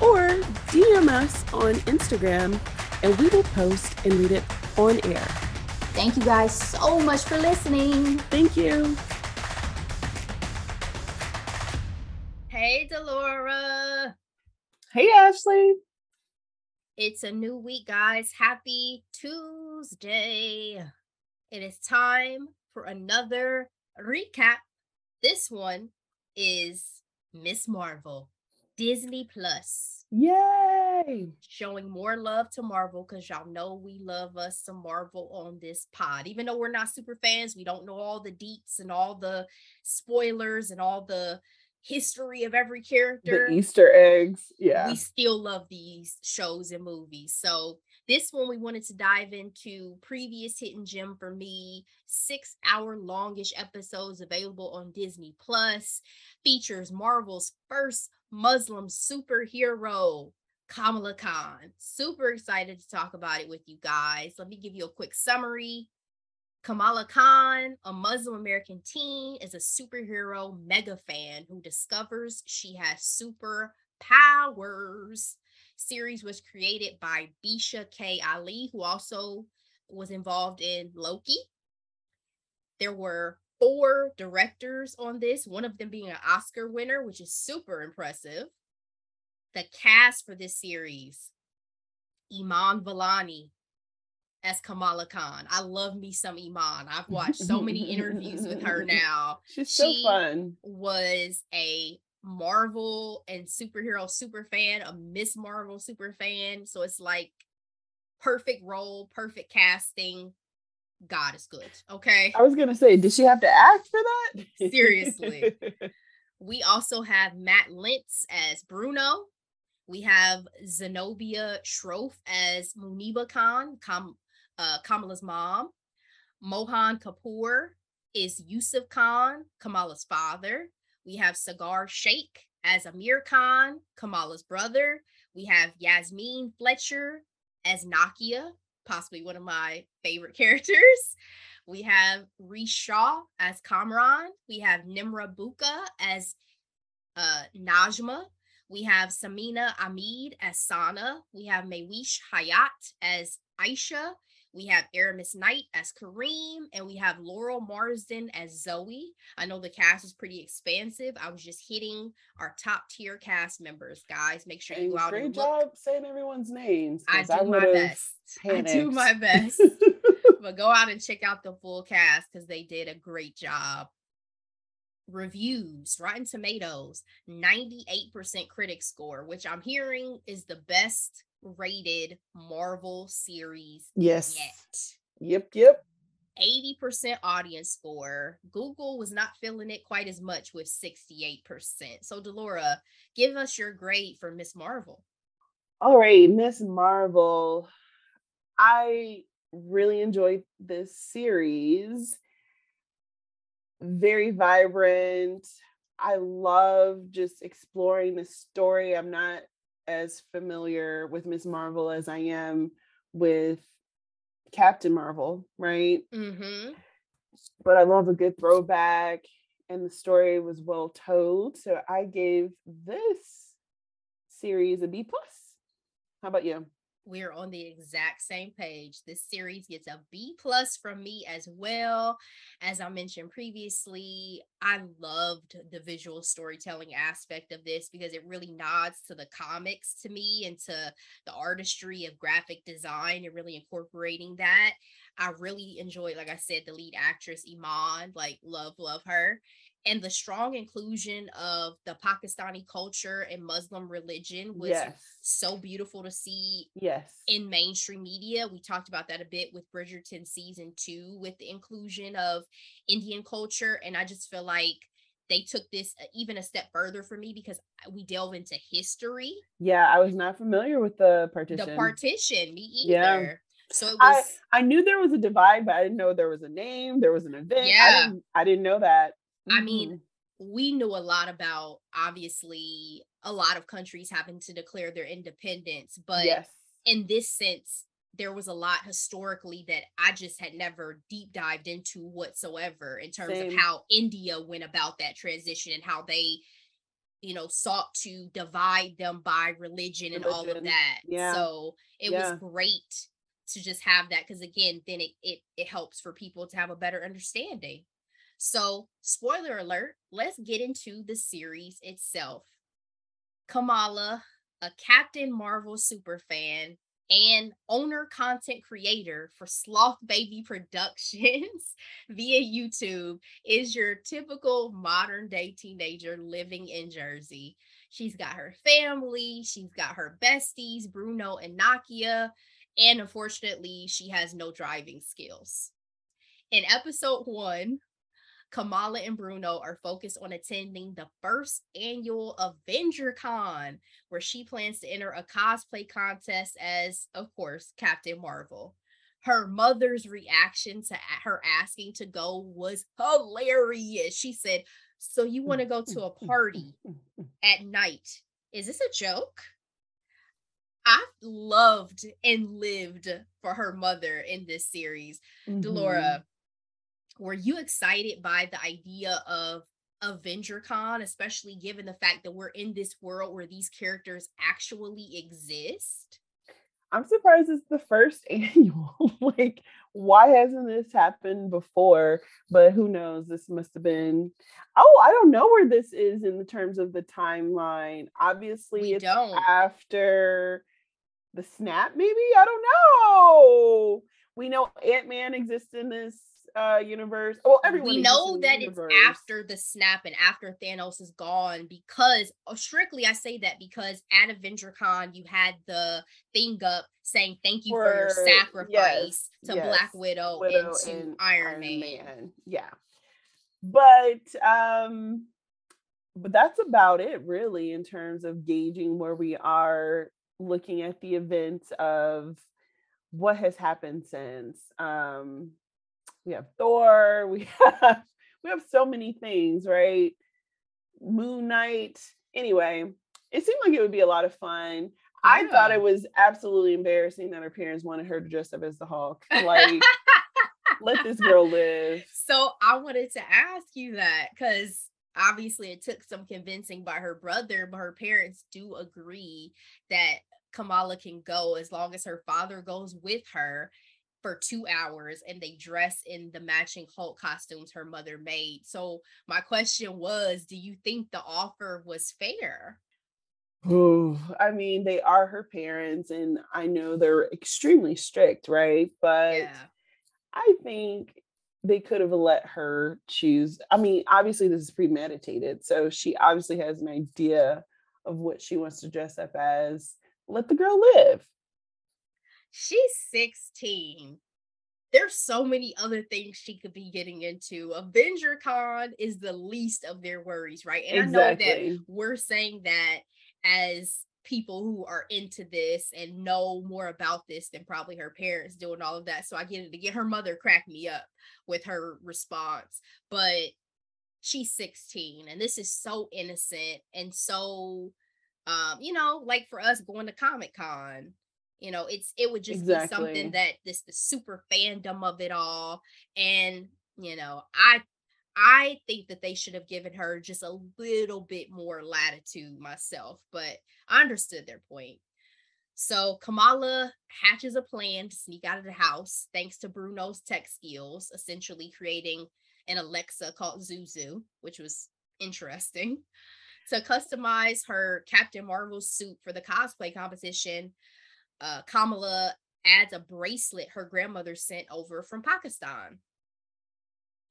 Or DM us on Instagram and we will post and read it on air. Thank you guys so much for listening. Thank you. Hey, Delora. Hey, Ashley. It's a new week, guys. Happy Tuesday. It is time for another recap. This one is Miss Marvel, Disney Plus. Yay! Showing more love to Marvel because y'all know we love us some Marvel on this pod. Even though we're not super fans, we don't know all the deets and all the spoilers and all the history of every character. The Easter eggs. Yeah. We still love these shows and movies. So this one we wanted to dive into previous hidden gem for me, six hour longish episodes available on Disney Plus, features Marvel's first Muslim superhero, Kamala Khan. Super excited to talk about it with you guys. Let me give you a quick summary. Kamala Khan, a Muslim American teen, is a superhero mega fan who discovers she has superpowers. Series was created by Bisha K. Ali, who also was involved in Loki. There were four directors on this, one of them being an Oscar winner, which is super impressive. The cast for this series Iman Vellani as Kamala Khan. I love me some Iman. I've watched so many interviews with her now. She's she so fun. Was a Marvel and superhero super fan, a Miss Marvel super fan. So it's like perfect role, perfect casting. God is good. Okay. I was gonna say, did she have to act for that? Seriously. we also have Matt Lintz as Bruno. We have Zenobia Shroff as Muniba Khan, Kam- uh, Kamala's mom. Mohan Kapoor is Yusuf Khan, Kamala's father. We have Saagar Shaikh as Amir Khan, Kamala's brother. We have Yasmin Fletcher as Nakia, possibly one of my favorite characters. We have Rish Shah as Kamran. We have Nimra Buka as uh, Najma. We have Samina Ahmed as Sana. We have Mehwish Hayat as Aisha. We have Aramis Knight as Kareem, and we have Laurel Marsden as Zoe. I know the cast is pretty expansive. I was just hitting our top tier cast members, guys. Make sure you go out great and job saying everyone's names. I do I my best. Panicked. I do my best. but go out and check out the full cast because they did a great job. Reviews, Rotten Tomatoes, 98% critic score, which I'm hearing is the best rated Marvel series yes. yet. Yep, yep. 80% audience score. Google was not feeling it quite as much with 68%. So, Delora, give us your grade for Miss Marvel. All right, Miss Marvel. I really enjoyed this series. Very vibrant. I love just exploring the story. I'm not as familiar with Miss Marvel as I am with Captain Marvel, right? Mm-hmm. But I love a good throwback, and the story was well told. So I gave this series a B plus. How about you? We're on the exact same page. This series gets a B plus from me as well. As I mentioned previously, I loved the visual storytelling aspect of this because it really nods to the comics to me and to the artistry of graphic design and really incorporating that. I really enjoyed, like I said, the lead actress Iman, like love, love her and the strong inclusion of the Pakistani culture and Muslim religion was yes. so beautiful to see yes in mainstream media. We talked about that a bit with Bridgerton season 2 with the inclusion of Indian culture and I just feel like they took this uh, even a step further for me because we delve into history. Yeah, I was not familiar with the partition. The partition, me either. Yeah. So it was. I, I knew there was a divide, but I didn't know there was a name. There was an event. Yeah, I didn't, I didn't know that. Mm-hmm. I mean, we knew a lot about obviously a lot of countries having to declare their independence, but yes. in this sense, there was a lot historically that I just had never deep dived into whatsoever in terms Same. of how India went about that transition and how they, you know, sought to divide them by religion, religion. and all of that. Yeah. So it yeah. was great to just have that because again, then it, it it helps for people to have a better understanding. So, spoiler alert, let's get into the series itself. Kamala, a Captain Marvel super fan, and owner content creator for Sloth Baby Productions via YouTube is your typical modern day teenager living in Jersey. She's got her family, she's got her besties, Bruno and Nakia, and unfortunately, she has no driving skills. In episode one, Kamala and Bruno are focused on attending the first annual Avenger Con, where she plans to enter a cosplay contest as, of course, Captain Marvel. Her mother's reaction to her asking to go was hilarious. She said, So you mm, want to go mm, to a mm, party at night? Is this a joke? I loved and lived for her mother in this series. Mm-hmm. Delora, were you excited by the idea of Avenger Con, especially given the fact that we're in this world where these characters actually exist? I'm surprised it's the first annual. like, why hasn't this happened before? But who knows? This must have been. Oh, I don't know where this is in the terms of the timeline. Obviously, we it's don't. after the snap. Maybe I don't know. We know Ant Man exists in this uh universe. Well, everyone we know that it's after the snap and after Thanos is gone because oh, strictly I say that because at Avenger Con you had the thing up saying thank you for, for your sacrifice yes, to yes, Black Widow, Widow and to and Iron, Iron Man. Man. Yeah. But um but that's about it really in terms of gauging where we are looking at the events of what has happened since um we have Thor, we have we have so many things, right? Moon Knight. Anyway, it seemed like it would be a lot of fun. Yeah. I thought it was absolutely embarrassing that her parents wanted her to dress up as the Hulk. Like, let this girl live. So I wanted to ask you that because obviously it took some convincing by her brother, but her parents do agree that Kamala can go as long as her father goes with her for two hours and they dress in the matching Hulk costumes her mother made. So my question was, do you think the offer was fair? Oh, I mean, they are her parents, and I know they're extremely strict, right? But yeah. I think they could have let her choose. I mean, obviously, this is premeditated. So she obviously has an idea of what she wants to dress up as. Let the girl live she's 16 there's so many other things she could be getting into. Avenger Con is the least of their worries, right? And exactly. I know that we're saying that as people who are into this and know more about this than probably her parents doing all of that. So I get it to get her mother crack me up with her response. But she's 16 and this is so innocent and so um, you know, like for us going to Comic Con you know it's it would just exactly. be something that this the super fandom of it all and you know i i think that they should have given her just a little bit more latitude myself but i understood their point so kamala hatches a plan to sneak out of the house thanks to bruno's tech skills essentially creating an alexa called zuzu which was interesting to customize her captain marvel suit for the cosplay competition uh, Kamala adds a bracelet her grandmother sent over from Pakistan.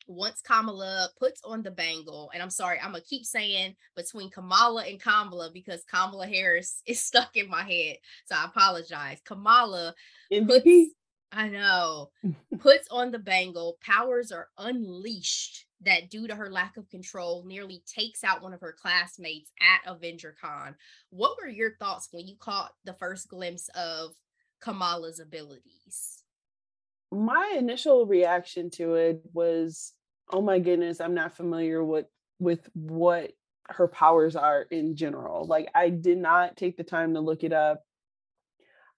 Once Kamala puts on the bangle, and I'm sorry, I'm gonna keep saying between Kamala and Kamala because Kamala Harris is stuck in my head. So I apologize. Kamala puts, I know, puts on the bangle, powers are unleashed that due to her lack of control nearly takes out one of her classmates at Avenger Con. What were your thoughts when you caught the first glimpse of Kamala's abilities? My initial reaction to it was, oh my goodness, I'm not familiar with with what her powers are in general. Like I did not take the time to look it up.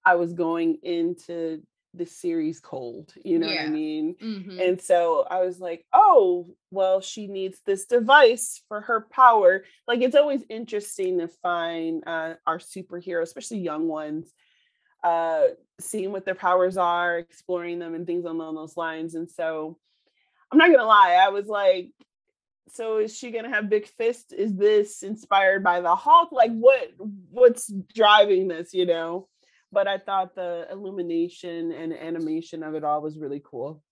I was going into the series cold, you know yeah. what I mean? Mm-hmm. And so I was like, oh, well, she needs this device for her power. Like it's always interesting to find uh, our superheroes, especially young ones, uh, seeing what their powers are, exploring them, and things along those lines. And so I'm not gonna lie, I was like, so is she gonna have big fist? Is this inspired by the Hulk? Like what what's driving this, you know? But I thought the illumination and animation of it all was really cool.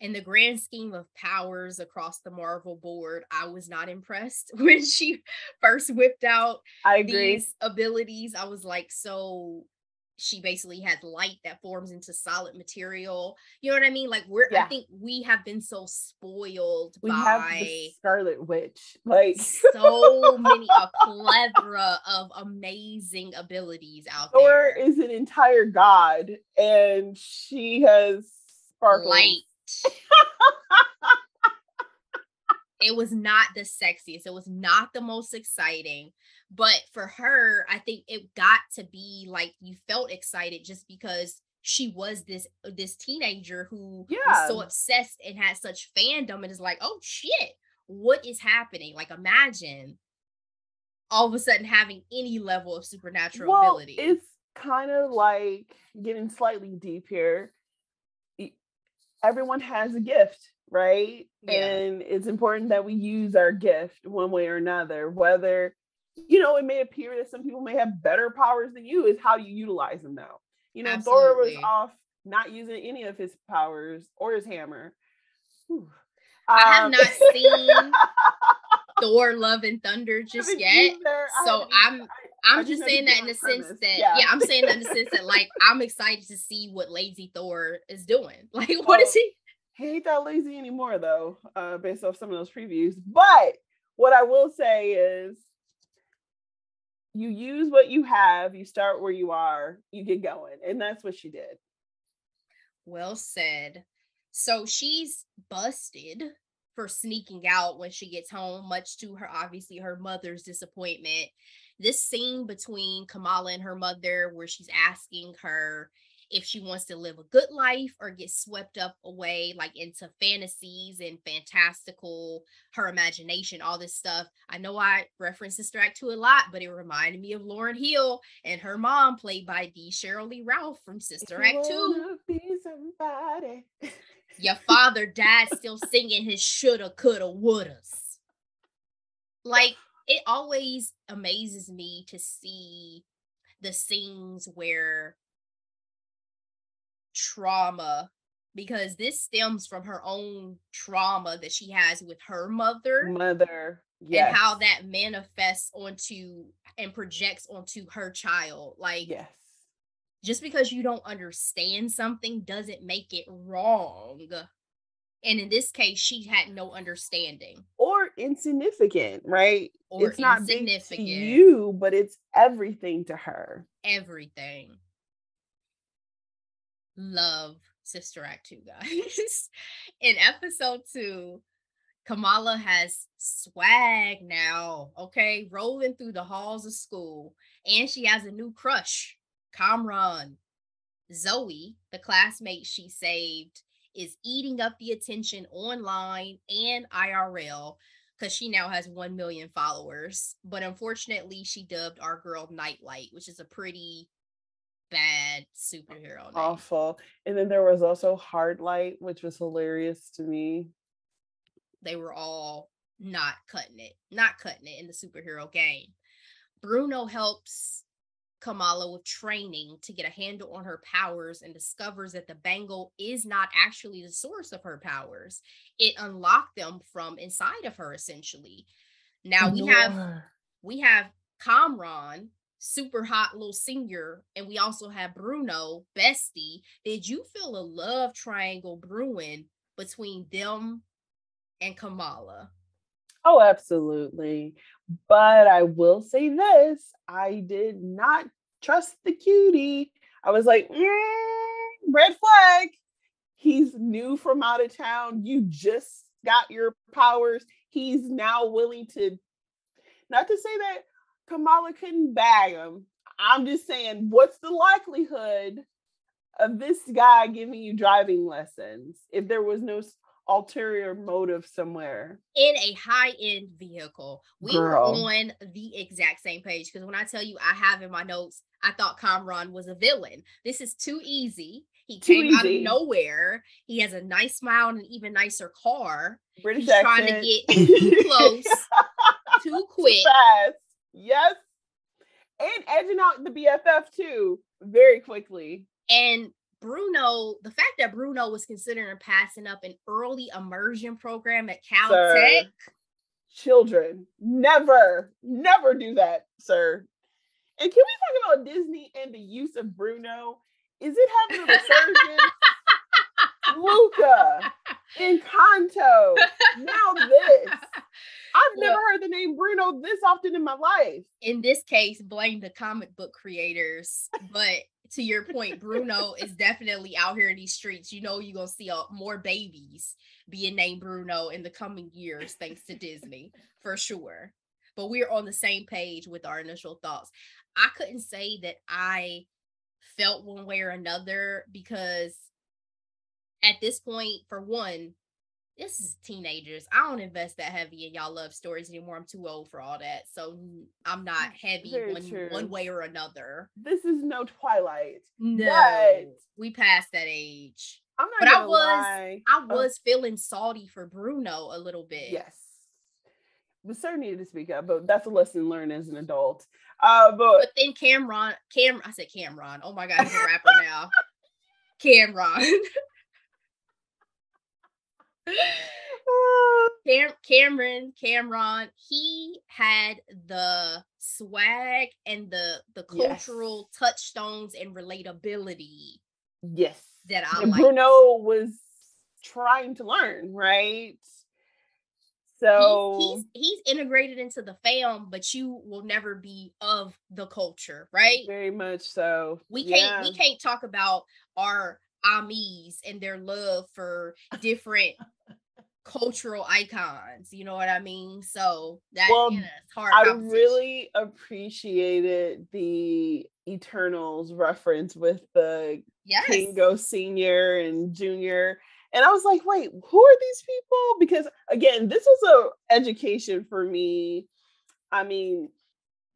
In the grand scheme of powers across the Marvel board, I was not impressed when she first whipped out I agree. these abilities. I was like, so she basically has light that forms into solid material. You know what I mean? Like we're yeah. I think we have been so spoiled we by Scarlet Witch. Like so many a plethora of amazing abilities out Thor there. Thor is an entire god and she has sparkles. Light. it was not the sexiest. It was not the most exciting. But for her, I think it got to be like you felt excited just because she was this uh, this teenager who yeah. was so obsessed and had such fandom and is like, oh shit, what is happening? Like imagine all of a sudden having any level of supernatural well, ability. It's kind of like getting slightly deep here. Everyone has a gift, right? Yeah. And it's important that we use our gift one way or another, whether you know, it may appear that some people may have better powers than you, is how you utilize them now. You know, Absolutely. Thor was off not using any of his powers or his hammer. Whew. I have um, not seen Thor Love and Thunder just yet. So I'm I'm just saying that in the sense that yeah. yeah. I'm saying that in the sense that like I'm excited to see what lazy Thor is doing. Like what well, is he? He ain't that lazy anymore though, uh, based off some of those previews. But what I will say is you use what you have, you start where you are, you get going. And that's what she did. Well said. So she's busted for sneaking out when she gets home, much to her obviously her mother's disappointment. This scene between Kamala and her mother, where she's asking her if she wants to live a good life or get swept up away like into fantasies and fantastical her imagination all this stuff. I know i reference sister act 2 a lot but it reminded me of Lauryn hill and her mom played by the sheryl lee ralph from sister act 2 Be somebody. your father died still singing his shoulda coulda wouldas. Like it always amazes me to see the scenes where trauma because this stems from her own trauma that she has with her mother mother yes. and how that manifests onto and projects onto her child like yes. just because you don't understand something doesn't make it wrong. And in this case she had no understanding. Or insignificant right? Or it's not insignificant. you but it's everything to her. Everything love Sister Act 2, guys. In episode two, Kamala has swag now, okay, rolling through the halls of school. And she has a new crush, Kamran. Zoe, the classmate she saved, is eating up the attention online and IRL because she now has 1 million followers. But unfortunately, she dubbed our girl Nightlight, which is a pretty bad superhero name. Awful. And then there was also Hard Light, which was hilarious to me. They were all not cutting it, not cutting it in the superhero game. Bruno helps Kamala with training to get a handle on her powers and discovers that the bangle is not actually the source of her powers. It unlocked them from inside of her essentially. Now we have we have Kamran super hot little senior, and we also have Bruno, bestie. Did you feel a love triangle brewing between them and Kamala. Oh, absolutely. But I will say this I did not trust the cutie. I was like, mm, red flag. He's new from out of town. You just got your powers. He's now willing to, not to say that Kamala couldn't bag him. I'm just saying, what's the likelihood of this guy giving you driving lessons if there was no ulterior motive somewhere? In a high-end vehicle. We Girl. were on the exact same page because when i tell you i have in my notes i thought Kamran was a villain. This is too easy. He too came easy. out of nowhere. He has a nice smile and an even nicer car. British He's trying to get too close too quick. fast yes and edging out the bff too very quickly and Bruno, the fact that Bruno was considering passing up an early immersion program at Caltech. Sir, children, never, never do that, sir. And can we talk about Disney and the use of Bruno? Is it having a resurgence? Luca, Encanto, now this. I've never heard the name Bruno this often in my life. In this case, blame the comic book creators, but to your point, Bruno is definitely out here in these streets. You know, you're gonna see uh, more babies being named Bruno in the coming years, thanks to Disney, for sure. But we're on the same page with our initial thoughts. I couldn't say that I felt one way or another because at this point, for one, this is teenagers. I don't invest that heavy in y'all love stories anymore. I'm too old for all that. So I'm not heavy one, one way or another. This is no Twilight. No, but we passed that age. I'm not but I was lie. I oh. was oh. feeling salty for Bruno a little bit. Yes. We certainly needed to speak up, but that's a lesson learned as an adult. Uh, but, but then Cameron, Cam, I said Cameron. Oh my god, he's a rapper now. Cameron. Cam- Cameron, Cameron, he had the swag and the the cultural yes. touchstones and relatability. Yes. That I and Bruno was trying to learn, right? So he's, he's, he's integrated into the film, but you will never be of the culture, right? Very much so. We can't we can't talk about our Amis and their love for different cultural icons. You know what I mean? So that well, you know, hard. I really appreciated the Eternals reference with the yes. Kingo Senior and Junior. And I was like, wait, who are these people? Because again, this was a education for me. I mean,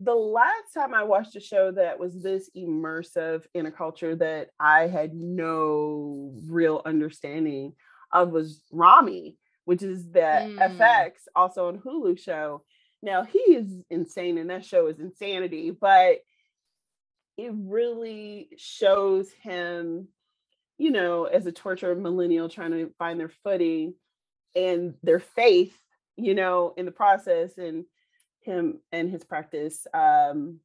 the last time I watched a show that was this immersive in a culture that I had no real understanding of was Ramy, which is the mm. FX also on Hulu show. Now he is insane and that show is insanity, but it really shows him, you know, as a tortured millennial trying to find their footing and their faith, you know, in the process and him and his practice um,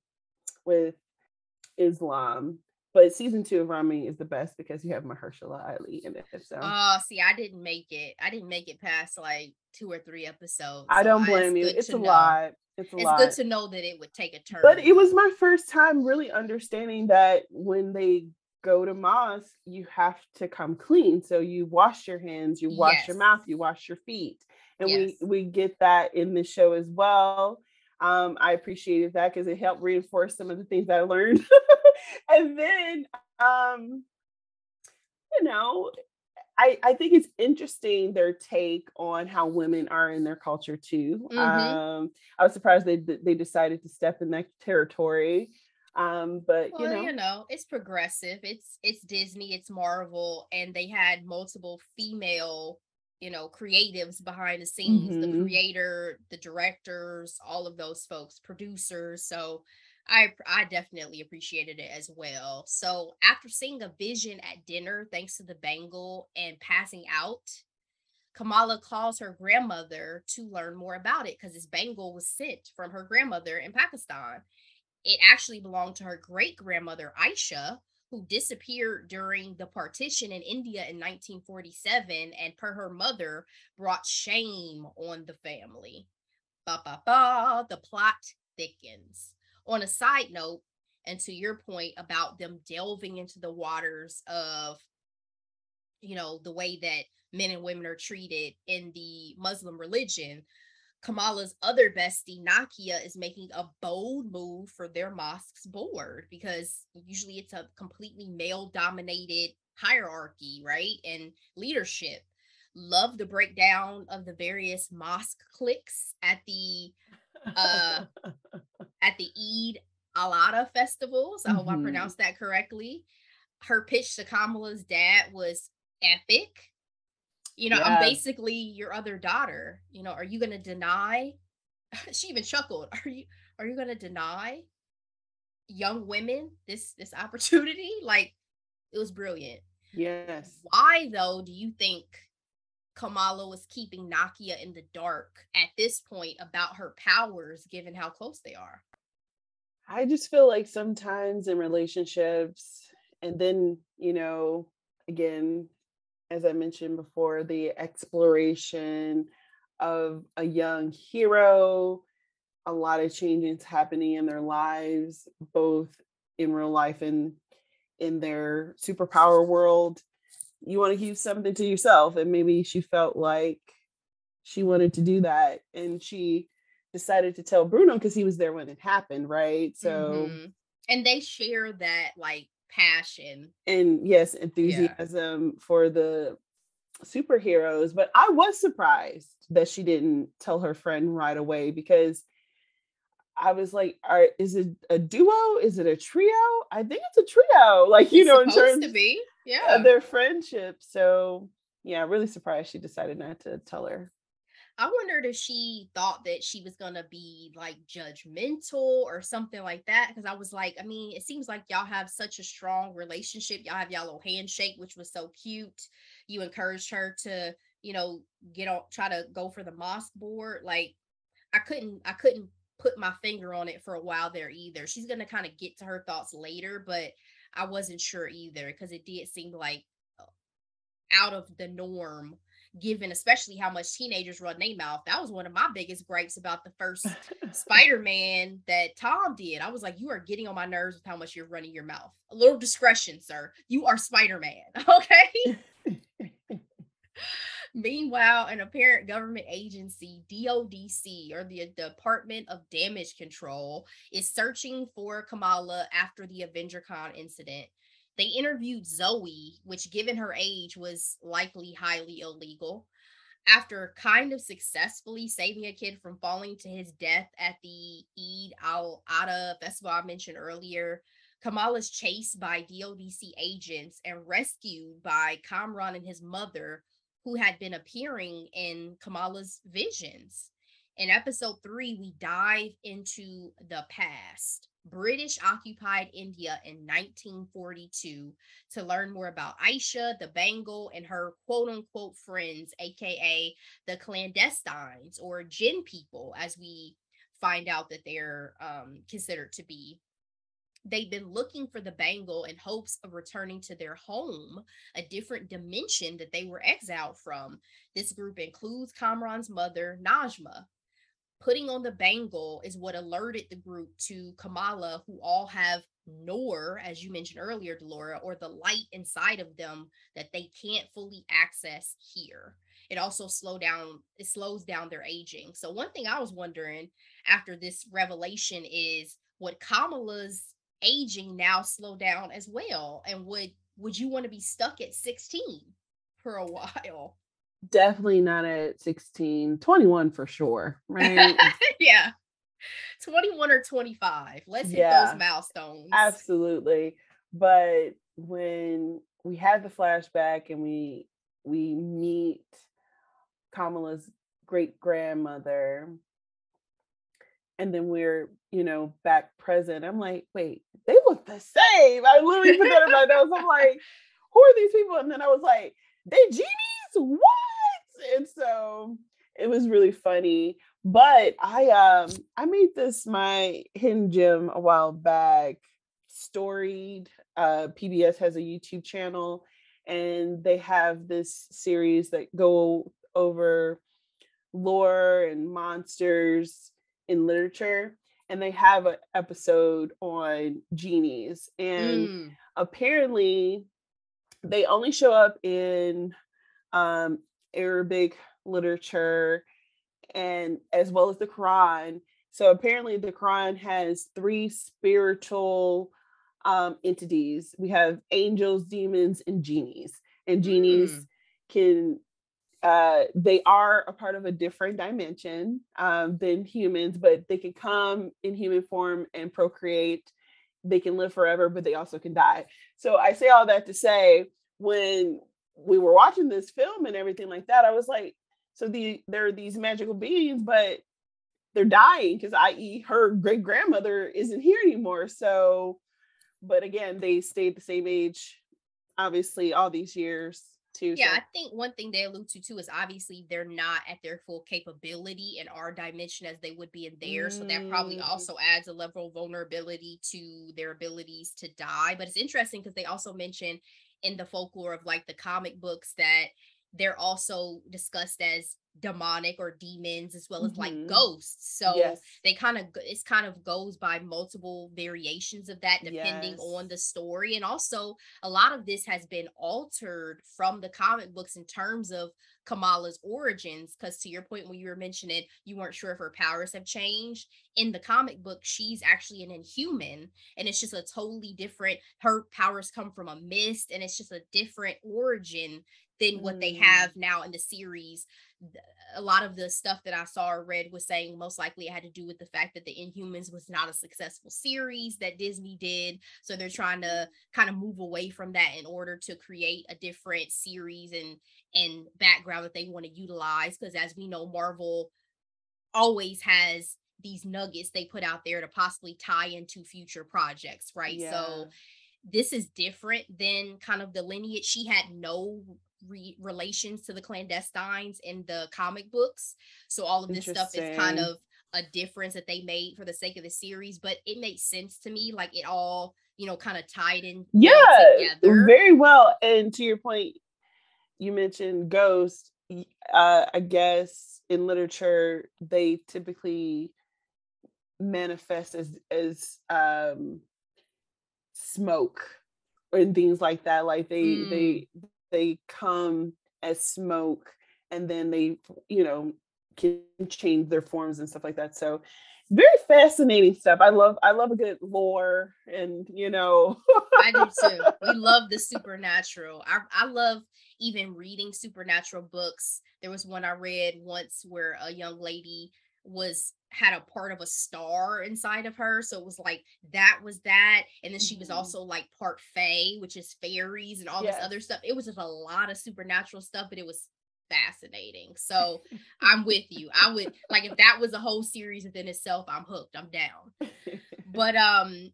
with Islam but season two of Ramy is the best because you have Mahershala Ali in it. So oh, see, I didn't make it. I didn't make it past like two or three episodes. I don't blame you. It's a know. lot. It's a it's lot. good to know that it would take a turn. But it was my first time really understanding that when they go to mosque, you have to come clean. So you wash your hands, you wash yes. your mouth, you wash your feet, and yes. we we get that in the show as well. Um, I appreciated that because it helped reinforce some of the things I learned. and then, um, you know, I, I think it's interesting their take on how women are in their culture too. Mm-hmm. Um, I was surprised they they decided to step in that territory. Um, but well, you know, you know, it's progressive. It's it's Disney, it's Marvel, and they had multiple female you know creatives behind the scenes mm-hmm. the creator the directors all of those folks producers so i i definitely appreciated it as well so after seeing a vision at dinner thanks to the bangle and passing out kamala calls her grandmother to learn more about it because this bangle was sent from her grandmother in pakistan it actually belonged to her great grandmother aisha who disappeared during the partition in India in 1947 and per her mother brought shame on the family. Ba ba ba, the plot thickens. On a side note, and to your point about them delving into the waters of you know the way that men and women are treated in the Muslim religion, Kamala's other bestie, Nakia, is making a bold move for their mosque's board because usually it's a completely male dominated hierarchy, right? And leadership. Love the breakdown of the various mosque cliques at the uh at the Eid al-Adha festivals. I hope mm-hmm. I pronounced that correctly. Her pitch to Kamala's dad was epic you know, I'm basically your other daughter. You know, are you going to deny? she even chuckled. Are you are you going to deny young women this this opportunity? Like it was brilliant. Yes. Why though do you think Kamala was keeping Nakia in the dark at this point about her powers given how close they are? I just feel like sometimes in relationships and then, you know, again, as I mentioned before, the exploration of a young hero, a lot of changes happening in their lives, both in real life and in their superpower world. You want to keep something to yourself. And maybe she felt like she wanted to do that. And she decided to tell Bruno because he was there when it happened, right? So, mm-hmm. and they share that like passion. And yes enthusiasm yeah. for the superheroes but i was surprised that she didn't tell her friend right away because i was like are, is it a duo? Is it a trio? I think it's a trio like you it's know in terms to be yeah. their friendship. So yeah really surprised she decided not to tell her I wondered if she thought that she was gonna be like judgmental or something like that. Because I was like, I mean, it seems like y'all have such a strong relationship. Y'all have y'all little handshake, which was so cute. You encouraged her to, you know, get on, try to go for the mosque board. Like, I couldn't, I couldn't put my finger on it for a while there either. She's gonna kind of get to her thoughts later, but I wasn't sure either because it did seem like uh, out of the norm given especially how much teenagers run their mouth. That was one of my biggest gripes about the first Spider-Man that Tom did. I was like, you are getting on my nerves with how much you're running your mouth. A little discretion, sir. You are Spider-Man. Okay. Meanwhile, an apparent government agency, DODC, or the Department of Damage Control, is searching for Kamala after the AvengerCon incident. They interviewed Zoe, which, given her age, was likely highly illegal. After kind of successfully saving a kid from falling to his death at the Eid al Adha festival I mentioned earlier, Kamala's chased by DODC agents and rescued by Kamran and his mother, who had been appearing in Kamala's visions. In episode three, we dive into the past. British occupied India in 1942 to learn more about Aisha, the bangle, and her quote unquote friends, aka the clandestines or jinn people, as we find out that they're um, considered to be. They've been looking for the bangle in hopes of returning to their home, a different dimension that they were exiled from. This group includes Kamran's mother, Najma, putting on the bangle is what alerted the group to Kamala, who all have Noor, as you mentioned earlier, Delora, or the light inside of them that they can't fully access here. It also slow down, it slows down their aging. So one thing I was wondering after this revelation is would Kamala's aging now slow down as well? And would would you want to be stuck at 16 for a while? Definitely not at 16 21 for sure right? Yeah. 21 or 25 let's hit yeah, those milestones. absolutely but when we had the flashback and we we meet kamala's great grandmother and then we're you know back present i'm like wait they look the same. I literally put that. In my notes i'm like who are these people? And then i was like they genies what and so it was really funny. But I um I made this my hidden gem a while back. storied. Uh, PBS has a YouTube channel, and they have this series that go over lore and monsters in literature and they have an episode on genies and mm. apparently they only show up in um, arabic literature and as well as the quran so apparently the quran has three spiritual um, entities we have angels demons and genies and genies mm. can uh, they are a part of a different dimension um, than humans, but they can come in human form and procreate. They can live forever, but they also can die. So I say all that to say, when we were watching this film and everything like that, I was like, so the there are these magical beings, but they're dying because, i.e., her great grandmother isn't here anymore. So, but again, they stayed the same age, obviously, all these years too. Yeah, so. I think one thing they allude to too is obviously they're not at their full capability in our dimension as they would be in theirs. Mm. So that probably mm. also adds a level of vulnerability to their abilities to die. But it's interesting because they also mention in the folklore of like the comic books that they're also discussed as demonic or demons as well as mm-hmm. like ghosts so yes. they kind of it's kind of goes by multiple variations of that depending yes. on the story and also a lot of this has been altered from the comic books in terms of Kamala's origins because to your point when you were mentioning you weren't sure if her powers have changed in the comic book she's actually an inhuman and it's just a totally different her powers come from a mist and it's just a different origin than what mm. they have now in the series a lot of the stuff that I saw or read was saying most likely it had to do with the fact that the Inhumans was not a successful series that Disney did. So they're trying to kind of move away from that in order to create a different series and and background that they want to utilize. Because as we know, Marvel always has these nuggets they put out there to possibly tie into future projects, right? Yeah. So this is different than kind of the lineage. She had no re- relations to the clandestines in the comic books. So all of this stuff is kind of a difference that they made for the sake of the series, but it makes sense to me. Like it all, you know, kind of tied in. Yeah, very well. And to your point, you mentioned Ghost. Uh, I guess in literature, they typically manifest as as um, smoke and things like that. Like they mm. they they come as smoke and then they you know can change their forms and stuff like that so very fascinating stuff i love i love a good lore and you know i do too we love the supernatural I, I love even reading supernatural books there was one i read once where a young lady was had a part of a star inside of her. So it was like that was that. And then she was mm-hmm. also like part fae, which is fairies and all yes. this other stuff. It was just a lot of supernatural stuff, but it was fascinating. So I'm with you. I would like if that was a whole series within itself, I'm hooked. I'm down. But um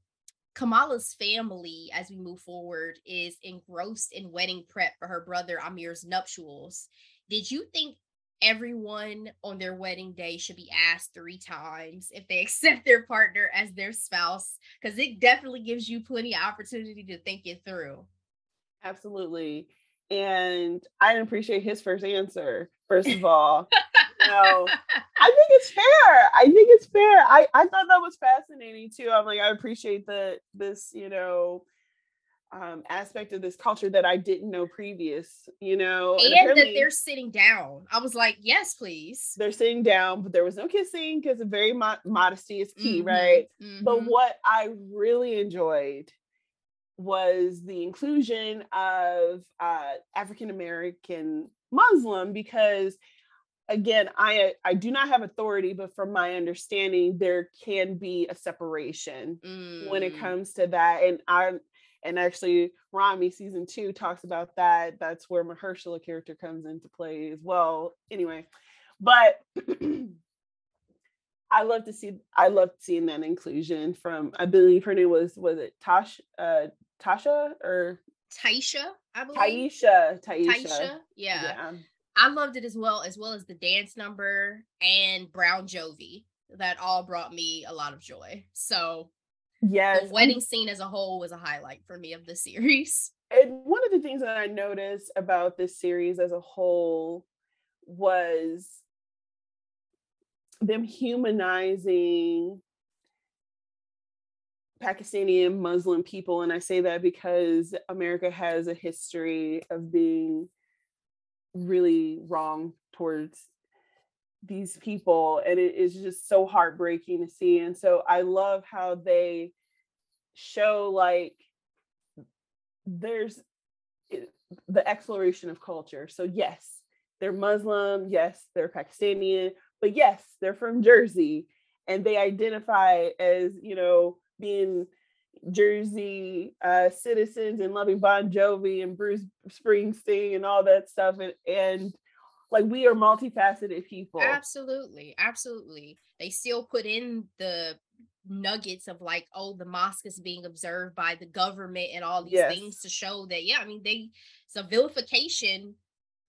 Kamala's family, as we move forward, is engrossed in wedding prep for her brother Amir's nuptials. Did you think everyone on their wedding day should be asked three times if they accept their partner as their spouse because it definitely gives you plenty of opportunity to think it through. Absolutely. And i appreciate his first answer first of all. No i think it's fair. I think it's fair. I i thought that was fascinating too. I'm like i appreciate that this you know um, aspect of this culture that I didn't know previous, you know. And, and that they're sitting down. I was like, yes, please. They're sitting down, but there was no kissing because very mo- modesty is key, mm-hmm. right? Mm-hmm. But what I really enjoyed was the inclusion of uh, African American Muslim because again i i do not have authority but from my understanding there can be a separation mm. when it mm. comes to that and i and actually Ramy season two talks about that. That's where Mahershala character comes into play as well. Anyway, but I love to see I love seeing that inclusion from I believe her name was was it Tosh uh Tasha or Taisha, I believe. Taisha, Taisha. Taisha, yeah. yeah. I loved it as well, as well as the dance number and Brown Jovi. That all brought me a lot of joy. So Yes. The wedding scene as a whole was a highlight for me of the series. And one of the things that I noticed about this series as a whole was them humanizing Pakistani and Muslim people. And I say that because America has a history of being really wrong towards these people. And it is just so heartbreaking to see. And so I love how they show like there's eh, the exploration of culture. So, yes, they're Muslim. Yes, they're Pakistani. But yes, they're from Jersey and they identify as, you know, being Jersey uh, citizens and loving Bon Jovi and Bruce Springsteen and all that stuff. And, and like we are multifaceted people. Absolutely. Absolutely. They still put in the nuggets of like, oh, the mosque is being observed by the government and all these yes. things to show that, yeah, I mean, they, it's a vilification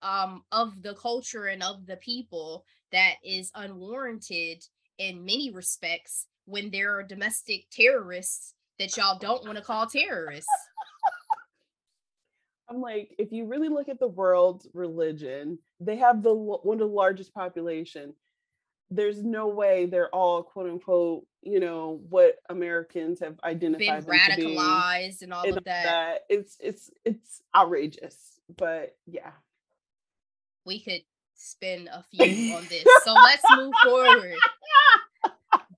um, of the culture and of the people that is unwarranted in many respects when there are domestic terrorists that y'all don't want to call terrorists. I'm like, if you really look at the world's religion, they have the one of the largest population. There's no way they're all quote unquote, you know, what Americans have identified been radicalized and all and of that. that. It's it's it's outrageous, but yeah. We could spend a few on this, so let's move forward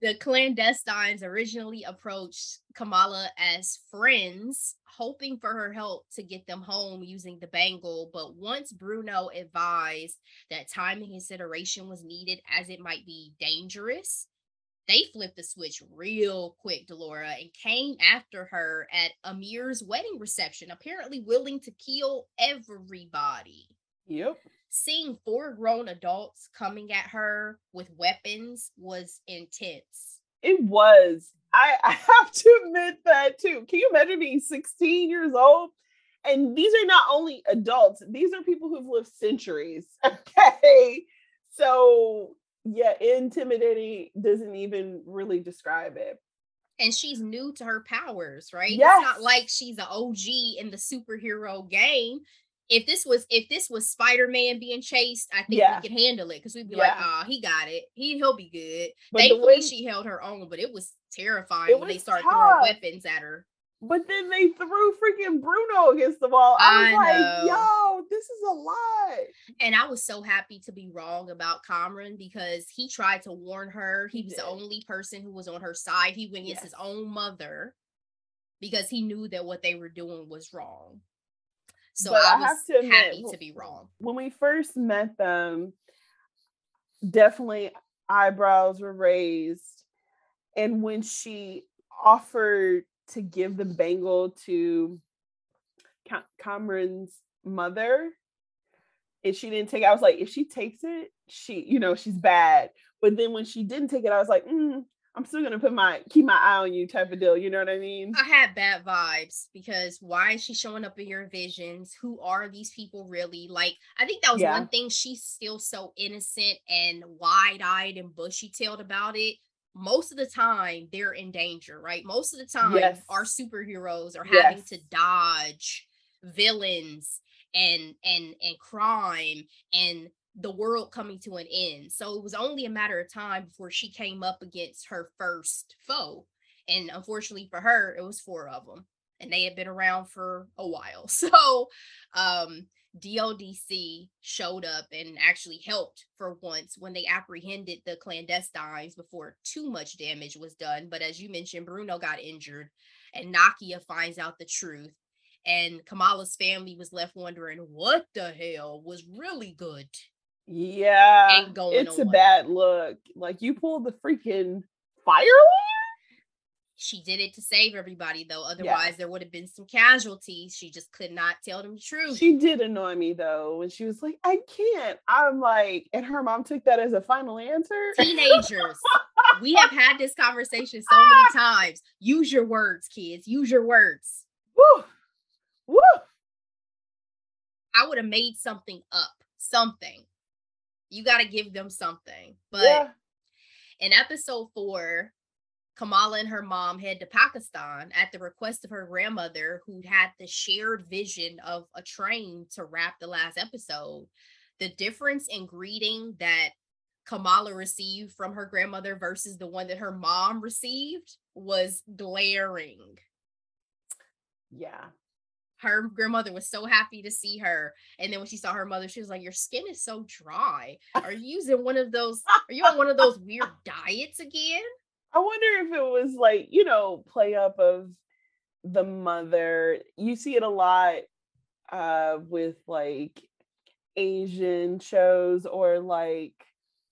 the clandestines originally approached Kamala as friends, hoping for her help to get them home using the bangle. But once Bruno advised that time and consideration was needed as it might be dangerous, they flipped the switch real quick, Delora, and came after her at Amir's wedding reception, apparently willing to kill everybody. Yep seeing four grown adults coming at her with weapons was intense. It was. I, I have to admit that too. Can you imagine being 16 years old? And these are not only adults, these are people who've lived centuries. Okay. So, yeah, intimidating doesn't even really describe it and she's new to her powers, right? Yes. It's not like she's an OG in the superhero game if this was if this was Spider-Man being chased, I think yeah. we could handle it because we'd be yeah. like, oh, he got it. He he'll be good. But Thankfully, way, she held her own, but it was terrifying it when they started throwing weapons at her. But then they threw freaking Bruno against the wall. I was I like, yo, this is a lie. And I was so happy to be wrong about Kamran because he tried to warn her. He, he was did. the only person who was on her side. He went against yes. his own mother because he knew that what they were doing was wrong. So but I, I have to admit, happy to be wrong. When we first met them, definitely eyebrows were raised. And when she offered to give the bangle to Kamran's mother, and she didn't take it, I was like, if she takes it, she, you know, she's bad. But then when she didn't take it, I was like, mm, I'm still gonna put my keep my eye on you type of deal. You know what I mean? I had bad vibes because why is she showing up in your visions? Who are these people really? Like, I think that was yeah. one thing. She's still so innocent and wide eyed and bushy tailed about it. Most of the time, they're in danger, right? Most of the time, yes. our superheroes are having yes. to dodge villains and and and crime and the world coming to an end. So it was only a matter of time before she came up against her first foe. And unfortunately for her, it was four of them. And they had been around for a while. So um DODC showed up and actually helped for once when they apprehended the clandestines before too much damage was done. But as you mentioned, Bruno got injured and Nakia finds out the truth. And Kamala's family was left wondering what the hell was really good yeah, it's on. a bad look. Like you pulled the freaking fire alarm. She did it to save everybody, though. Otherwise, yeah. there would have been some casualties. She just could not tell them the truth. She did annoy me though when she was like, "I can't." I'm like, and her mom took that as a final answer. Teenagers, we have had this conversation so many ah. times. Use your words, kids. Use your words. Woo, woo. I would have made something up, something you got to give them something. But yeah. in episode four, Kamala and her mom head to Pakistan at the request of her grandmother, who had the shared vision of a train to wrap the last episode. The difference in greeting that Kamala received from her grandmother versus the one that her mom received was glaring. Yeah. Her grandmother was so happy to see her. And then when she saw her mother, she was like, Your skin is so dry. Are you using one of those? Are you on one of those weird diets again? I wonder if it was like, you know, play up of the mother. You see it a lot uh with like Asian shows or like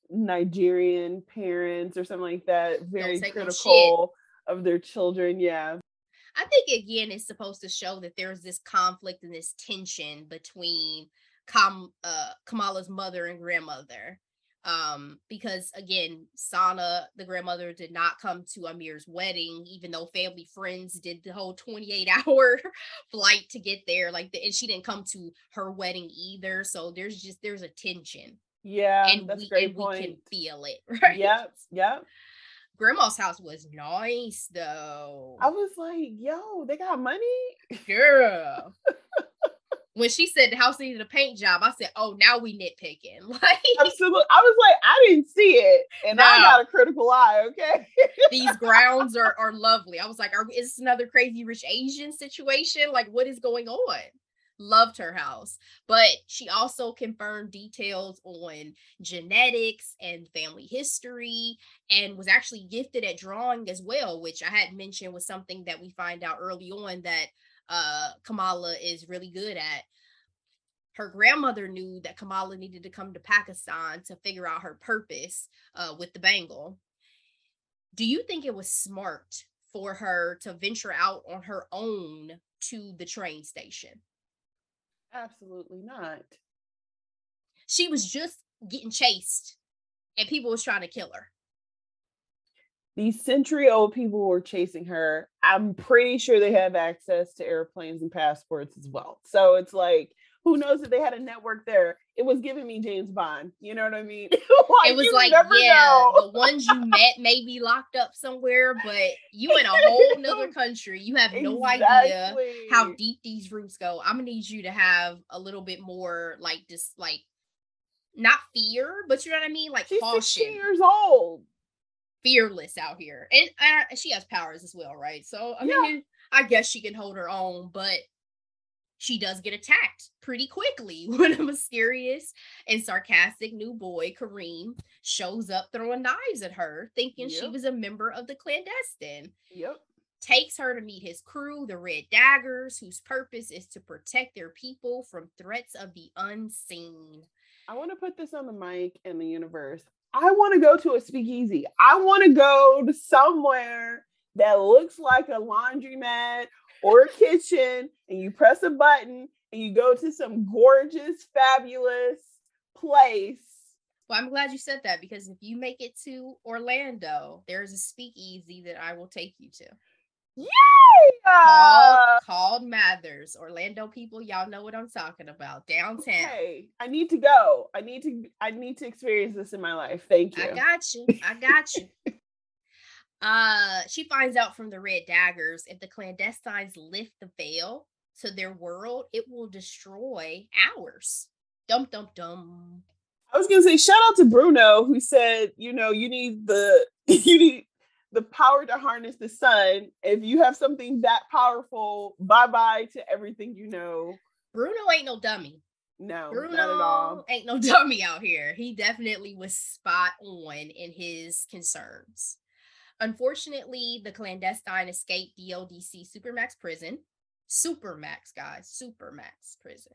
Nigerian parents or something like that, very critical of their children. Yeah. I think again it's supposed to show that there's this conflict and this tension between Kam- uh, Kamala's mother and grandmother. Um, because again, Sana, the grandmother, did not come to Amir's wedding, even though family friends did the whole 28 hour flight to get there. Like, the, and she didn't come to her wedding either. So there's just there's a tension. Yeah, and that's we, great and point. we can feel it, right? Yep, yep. Grandma's house was nice though. I was like, yo, they got money? Girl. when she said the house needed a paint job, I said, "Oh, now we nitpicking." Like, absolutely. I was like, I didn't see it, and no. I got a critical eye. Okay, these grounds are are lovely. I was like, are, "Is this another crazy rich Asian situation? Like, what is going on?" Loved her house, but she also confirmed details on genetics and family history, and was actually gifted at drawing as well, which I had mentioned was something that we find out early on that uh, Kamala is really good at. Her grandmother knew that Kamala needed to come to Pakistan to figure out her purpose uh, with the bangle. Do you think it was smart for her to venture out on her own to the train station? Absolutely not. She was just getting chased and people was trying to kill her these century old people were chasing her. I'm pretty sure they have access to airplanes and passports as well. So it's like, who knows if they had a network there? It was giving me James Bond. You know what I mean? like, it was like, yeah, know. the ones you met may be locked up somewhere, but you in a whole nother country. You have no idea how deep these roots go. I'm gonna need you to have a little bit more like just like not fear, but you know what I mean? Like She's caution. 16 years old fearless out here, and uh, she has powers as well, right? So I yeah. mean, I guess she can hold her own, but she does get attacked pretty quickly when a mysterious and sarcastic new boy, Kareem, shows up throwing knives at her, thinking yep. she was a member of the clandestine. Yep. Takes her to meet his crew, the Red Daggers, whose purpose is to protect their people from threats of the unseen. I want to put this on the mic in the universe. I want to go to a speakeasy. I want to go to somewhere that looks like a laundromat or a kitchen, and you press a button and you go to some gorgeous, fabulous place. Well, I'm glad you said that because if you make it to Orlando, there's a speakeasy that I will take you to. Yay! Called, called Mathers. Orlando people, y'all know what I'm talking about. Downtown. Okay. I need to go. I need to I need to experience this in my life. Thank you. I got you. I got you. uh she finds out from the red daggers if the clandestines lift the veil to their world, it will destroy ours. Dum dum dum. I was gonna say shout out to Bruno who said, you know, you need the you need the power to harness the sun. If you have something that powerful, bye bye to everything you know. Bruno ain't no dummy. No, Bruno not at all. ain't no dummy out here. He definitely was spot on in his concerns. Unfortunately, the clandestine escaped the LDC Supermax prison. Supermax, guys, Supermax prison.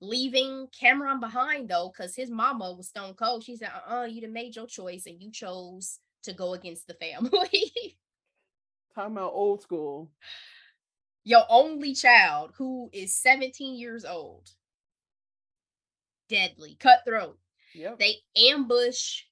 Leaving Kamran behind though, because his mama was stone cold. She said, uh uh you done made your choice and you chose to go against the family. Talking about old school. Your only child, who is 17 years old, deadly, cutthroat. Yep. They ambush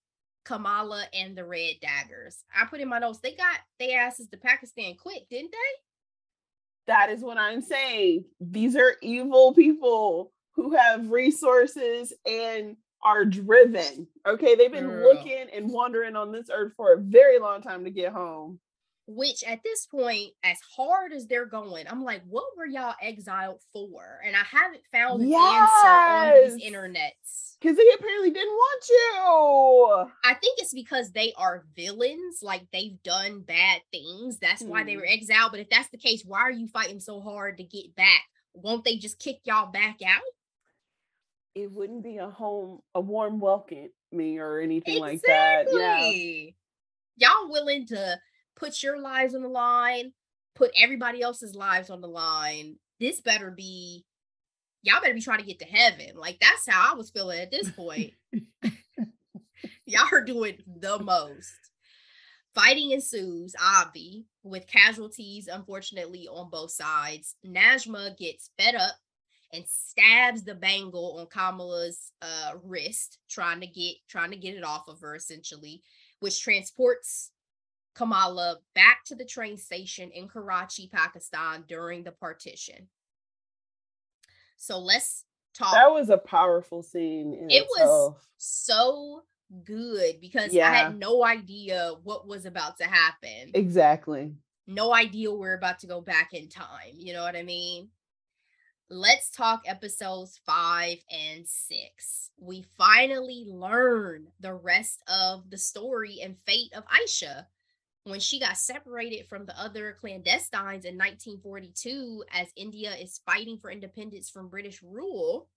Kamala and the Red Daggers. I put in my notes, they got their asses to Pakistan quick, didn't they? That is what I'm saying. These are evil people who have resources and are driven. Okay. They've been Girl. looking and wandering on this earth for a very long time to get home. Which at this point, as hard as they're going, I'm like, what were y'all exiled for? And I haven't found an answer on these Yes. internets. Because they apparently didn't want you. I think it's because they are villains, like they've done bad things. That's why they were Hmm. exiled. But if that's the case, why are you fighting so hard to get back? Won't they just kick y'all back out? It wouldn't be a home, a warm welcome me or anything like that. Yeah. Y'all willing to put your lives on the line, put everybody else's lives on the line. This better be y'all better be trying to get to heaven. Like that's how I was feeling at this point. y'all are doing the most. Fighting ensues, Avi, with casualties, unfortunately, on both sides. Najma gets fed up and stabs the bangle on Kamala's uh, wrist, trying to get trying to get it off of her, essentially, which transports Kamala back to the train station in Karachi, Pakistan during the partition. So let's talk. That was a powerful scene. In It was so good because I had no idea what was about to happen. exactly. no idea we're about to go back in time. You know what I mean? Let's talk episodes five and six. We finally learn the rest of the story and fate of Aisha. When she got separated from the other clandestines in 1942, as India is fighting for independence from British rule,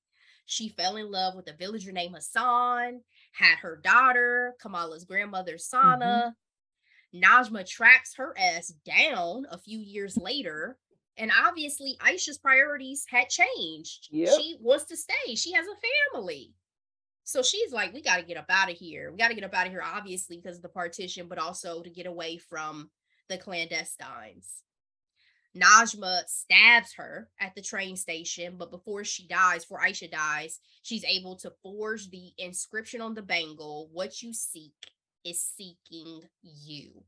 she fell in love with a villager named Hassan, had her daughter, Kamala's grandmother, Sana. Mm-hmm. Najma tracks her ass down a few years later. And obviously, Aisha's priorities had changed. Yep. She wants to stay. She has a family. So she's like, we got to get up out of here. We got to get up out of here, obviously, because of the partition, but also to get away from the clandestines. Najma stabs her at the train station, but before she dies, before Aisha dies, she's able to forge the inscription on the bangle What you seek is seeking you.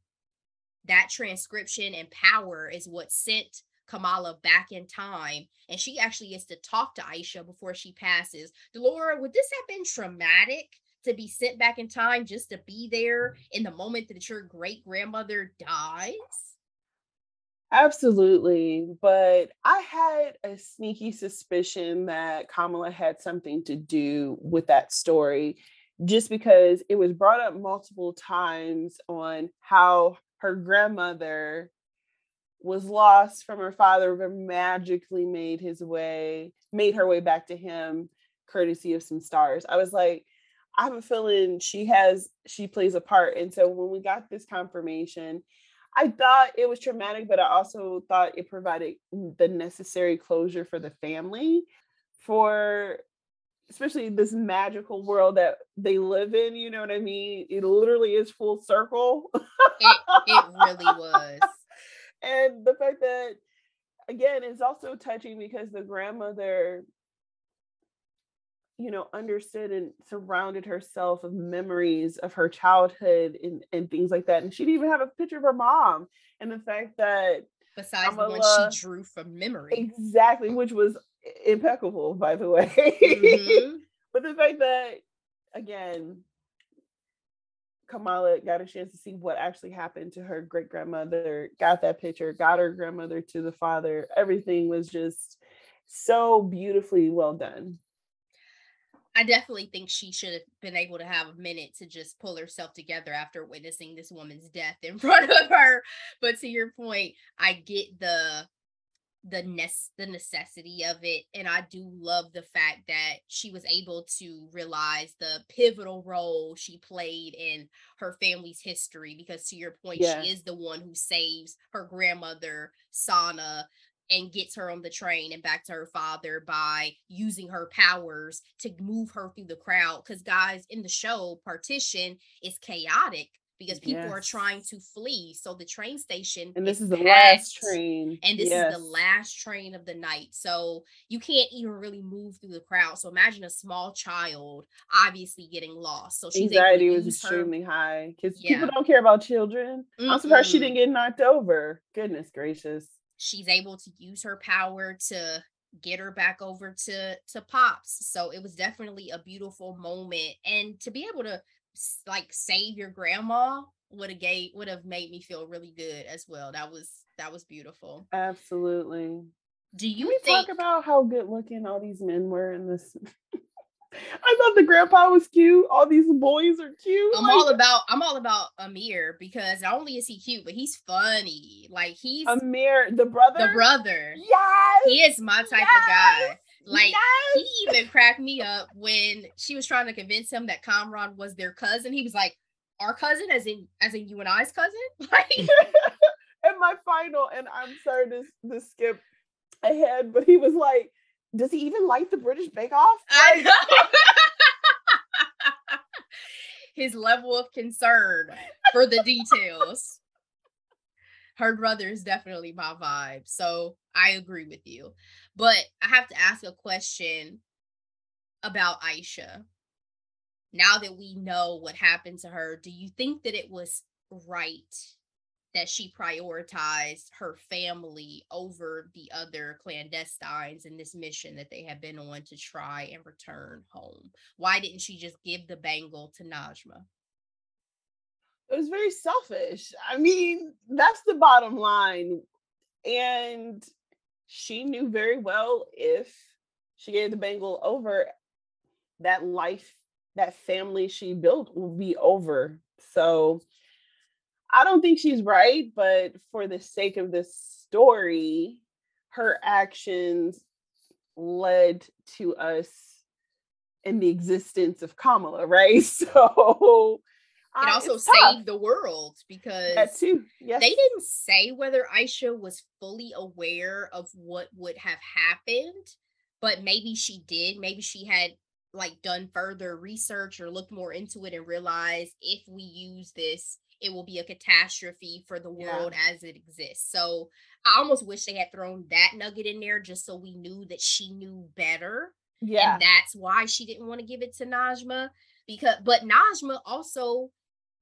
That transcription and power is what sent Kamala back in time. And she actually gets to talk to Aisha before she passes. Delora, would this have been traumatic to be sent back in time just to be there in the moment that your great grandmother dies? Absolutely. But I had a sneaky suspicion that Kamala had something to do with that story just because it was brought up multiple times on how her grandmother was lost from her father but magically made his way made her way back to him courtesy of some stars. I was like i have a feeling she has she plays a part. And so when we got this confirmation i thought it was traumatic but i also thought it provided the necessary closure for the family for especially this magical world that they live in you know what i mean? It literally is full circle. It, it really was. And the fact that again it's also touching because the grandmother you know understood and surrounded herself of memories of her childhood and, and things like that and she didn't even have a picture of her mom and the fact that Besides the one she drew from memory. exactly which was impeccable by the way Mhm. but the fact that again Kamala got a chance to see what actually happened to her great grandmother, got that picture, got her grandmother to the father. Everything was just so beautifully well done. I definitely think she should have been able to have a minute to just pull herself together after witnessing this woman's death in front of her. But to your point, I get the the ness the necessity of it and I do love the fact that she was able to realize the pivotal role she played in her family's history because to your point Yeah. she is the one who saves her grandmother Sana and gets her on the train and back to her father by using her powers to move her through the crowd. Because, guys, in the show, Partition is chaotic because people are trying to flee. So, the train station. And this is the last train. And this Yes. is the last train of the night. So, you can't even really move through the crowd. So, imagine a small child obviously getting lost. So, she's Anxiety was use her- extremely high because Yeah. people don't care about children. I'm surprised she didn't get knocked over. Goodness gracious. she's able to use her power to get her back over to to pops so it was definitely a beautiful moment and to be able to like save your grandma would have gave would have made me feel really good as well that was that was beautiful absolutely do you Can we think talk about how good looking all these men were in this I thought the grandpa was cute. All these boys are cute. I'm like, all about I'm all about Amir because not only is he cute, but he's funny. Like he's Amir, the brother. The brother. Yes. He is my type yes. of guy. Like yes. he even cracked me up when she was trying to convince him that Kamran was their cousin. He was like, "Our cousin, as in as in you and I's cousin." Like, and my final, and I'm sorry to, to skip ahead, but he was like, does he even like the British Bake Off? I know. His level of concern for the details. Her brother is definitely my vibe. So I agree with you. But I have to ask a question about Aisha. Now that we know what happened to her, do you think that it was right that she prioritized her family over the other clandestines in this mission that they had been on to try and return home. Why didn't she just give the bangle to Najma? It was very selfish. I mean, that's the bottom line. And she knew very well if she gave the bangle over, that life, that family she built will be over. So I don't think she's right, but for the sake of this story, her actions led to us in the existence of Kamala, right? So it also saved the world because that too. Yes. they didn't say whether Aisha was fully aware of what would have happened, but maybe she did. Maybe she had like done further research or looked more into it and realized if we use this it will be a catastrophe for the world yeah. as it exists. So I almost wish they had thrown that nugget in there just so we knew that she knew better. Yeah. And that's why she didn't want to give it to Najma. Because but Najma also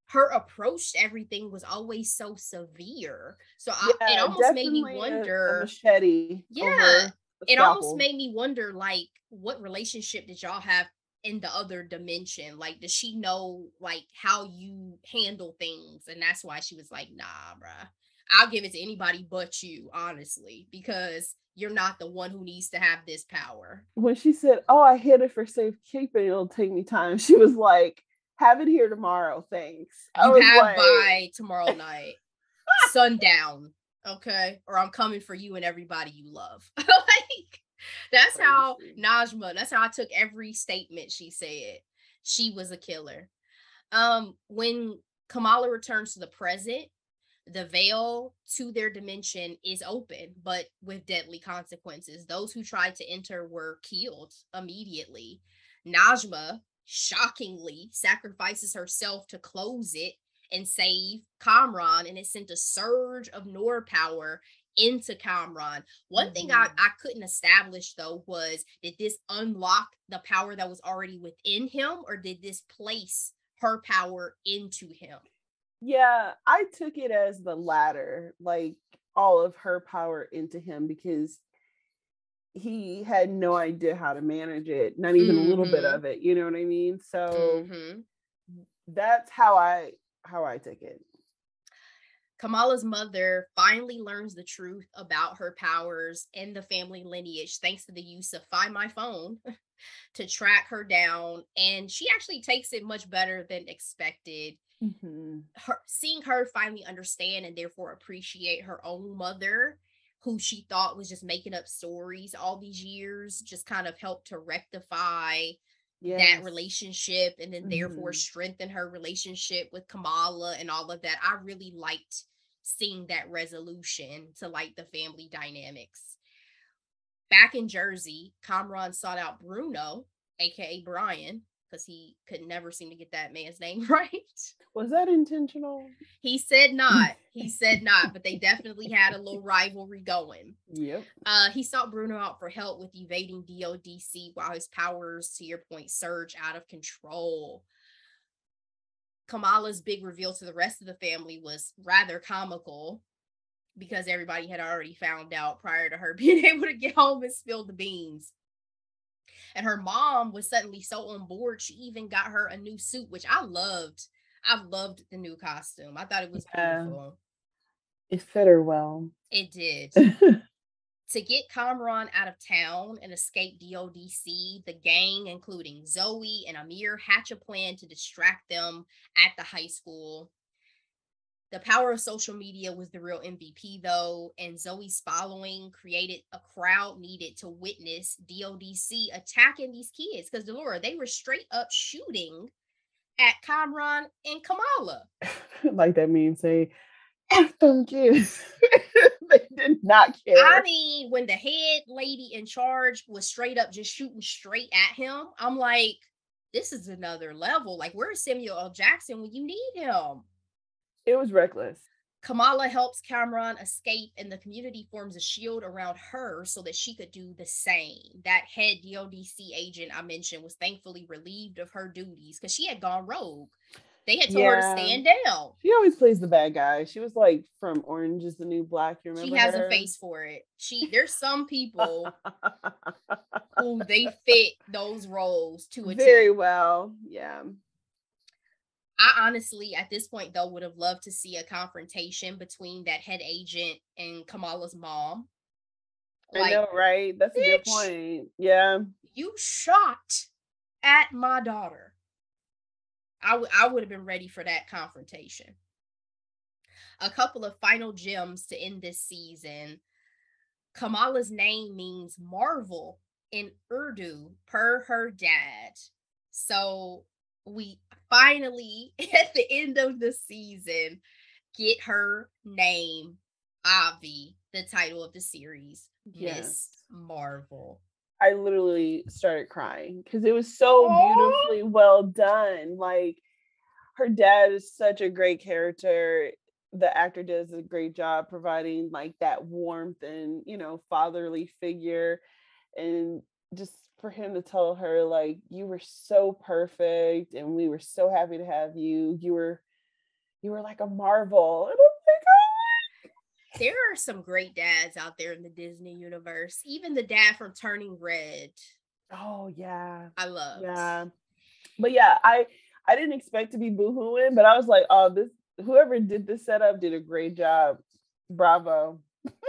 her approach to everything was always so severe. So yeah, I, it almost made me wonder a, a machete. Yeah. It almost made me wonder like what relationship did y'all have in the other dimension? Like, does she know like how you handle things? And that's why she was like, nah, bruh. I'll give it to anybody but you, honestly, because you're not the one who needs to have this power. When she said, Oh, I hid it for safekeeping, it'll take me time, she was like, Have it here tomorrow, thanks. I you have like... by tomorrow night, sundown, okay? Or I'm coming for you and everybody you love. like that's how Najma, that's how I took every statement she said. She was a killer. Um, when Kamala returns to the present, the veil to their dimension is open, but with deadly consequences. Those who tried to enter were killed immediately. Najma shockingly sacrifices herself to close it and save Kamran, and it sent a surge of Noor power into Kamran. One mm-hmm. thing I, mm-hmm. I couldn't establish though was did this unlock the power that was already within him or did this place her power into him? Yeah, I took it as the latter, like all of her power into him because he had no idea how to manage it, not even mm-hmm. a little bit mm-hmm. of it, you know what I mean? So mm-hmm. that's how I how I took it. Kamala's mother finally learns the truth about her powers and the family lineage thanks to the use of Find My Phone to track her down. And she actually takes it much better than expected. Mm-hmm. Her, seeing her finally understand and therefore appreciate her own mother, who she thought was just making up stories all these years, just kind of helped to rectify yes. that relationship and then mm-hmm. therefore strengthen her relationship with Kamala and all of that. I really liked seeing that resolution to like the family dynamics. Back in Jersey, Kamran sought out Bruno, aka Brian, because he could never seem to get that man's name right. Was that intentional? He said not. He said not, but they definitely had a little rivalry going. Yep. Uh, he sought Bruno out for help with evading DODC while his powers, to your point, surge out of control. Kamala's big reveal to the rest of the family was rather comical because everybody had already found out prior to her being able to get home and spill the beans. And her mom was suddenly so on board, she even got her a new suit, which I loved. I loved the new costume. I thought it was yeah. beautiful. It fit her well. It did. to get Kamran out of town and escape DODC, the gang, including Zoe and Amir, hatch a plan to distract them at the high school. The power of social media was the real MVP, though, and Zoe's following created a crowd needed to witness DODC attacking these kids. Because, Delora, they were straight up shooting at Kamran and Kamala. like that means say, F them kids. they did not care. I mean, when the head lady in charge was straight up just shooting straight at him, I'm like, this is another level. Like, where's Samuel L. Jackson when you need him? It was reckless. Kamala helps Kamran escape, and the community forms a shield around her so that she could do the same. That head DODC agent I mentioned was thankfully relieved of her duties because she had gone rogue. They had told yeah. her to stand down. She always plays the bad guy. She was like from Orange is the New Black. You remember? She has her? a face for it. She there's some people who they fit those roles to a very well. Yeah. I honestly, at this point, though, would have loved to see a confrontation between that head agent and Kamala's mom. Like, I know, right? That's a good point. Yeah. You shot at my daughter. I, w- I would have been ready for that confrontation. A couple of final gems to end this season. Kamala's name means marvel in Urdu per her dad. So we finally, at the end of the season, get her name, Avi, the title of the series, yes. Miss Marvel. I literally started crying because it was so beautifully well done. Like her dad is such a great character. The actor does a great job providing like that warmth and you know fatherly figure, and just for him to tell her like you were so perfect and we were so happy to have you. You were you were like a marvel. And I'm like, oh there are some great dads out there in the Disney universe. Even the dad from Turning Red. Oh yeah. I love. Yeah. But yeah, I I didn't expect to be boohooing, but I was like, oh, this whoever did this setup did a great job. Bravo.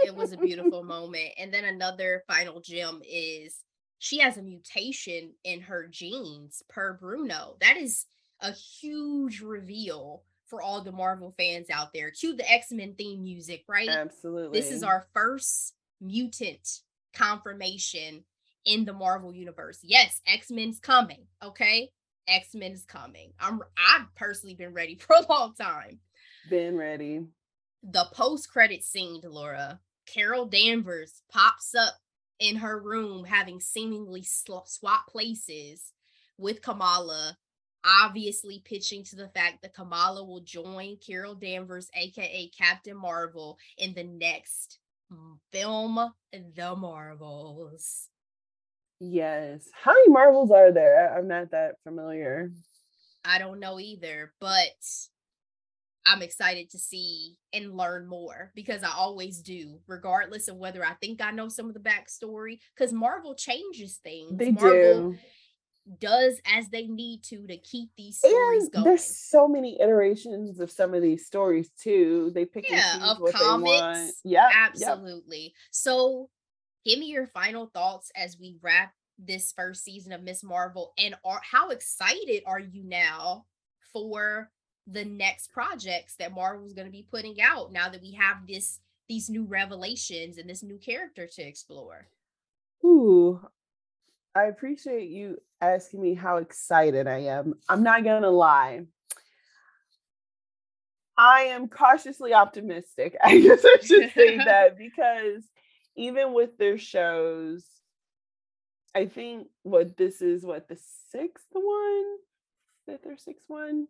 it was a beautiful moment. And then another final gem is she has a mutation in her genes per Bruno. That is a huge reveal for all the Marvel fans out there. Cue the X Men theme music, right? Absolutely. This is our first mutant confirmation in the Marvel universe. Yes, X Men's coming. Okay, X Men is coming. I'm I've personally been ready for a long time. Been ready. The post credit scene, Delora. Carol Danvers pops up in her room, having seemingly sw- swapped places with Kamala obviously pitching to the fact that Kamala will join Carol Danvers, aka Captain Marvel, in the next film, The Marvels. Yes. How many Marvels are there? I'm not that familiar. I don't know either, but I'm excited to see and learn more because I always do, regardless of whether I think I know some of the backstory. Because Marvel changes things. They Marvel, do does as they need to to keep these stories and going. There's so many iterations of some of these stories too. They pick yeah, of what comics. They want. Yeah, absolutely. Yep. So, give me your final thoughts as we wrap this first season of Miss Marvel, and are how excited are you now for the next projects that Marvel's going to be putting out now that we have this these new revelations and this new character to explore? Ooh, I appreciate you asking me how excited I am. I'm not going to lie. I am cautiously optimistic. I guess I should say that because even with their shows, I think what this is what the sixth one, fifth or sixth one,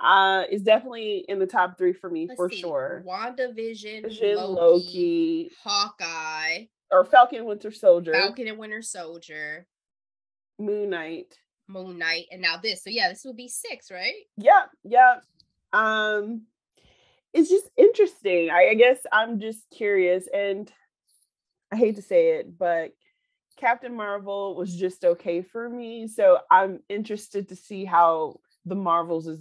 uh, is definitely in the top three for me Let's for see. sure. WandaVision, Vision, Loki, Loki, Hawkeye, or Falcon Winter Soldier. Falcon and Winter Soldier. Moon Knight. Moon Knight. And now this. So yeah, this would be six, right? Yeah, yeah. Um it's just interesting. I, I guess I'm just curious, and I hate to say it, but Captain Marvel was just okay for me. So I'm interested to see how the Marvels is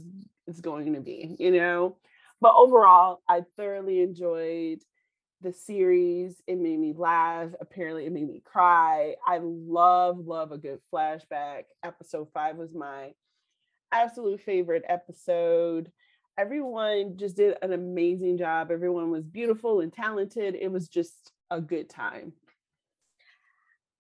is going to be, you know. But overall, I thoroughly enjoyed the series. It made me laugh. Apparently, it made me cry. I love, love a good flashback. Episode five was my absolute favorite episode. Everyone just did an amazing job. Everyone was beautiful and talented. It was just a good time.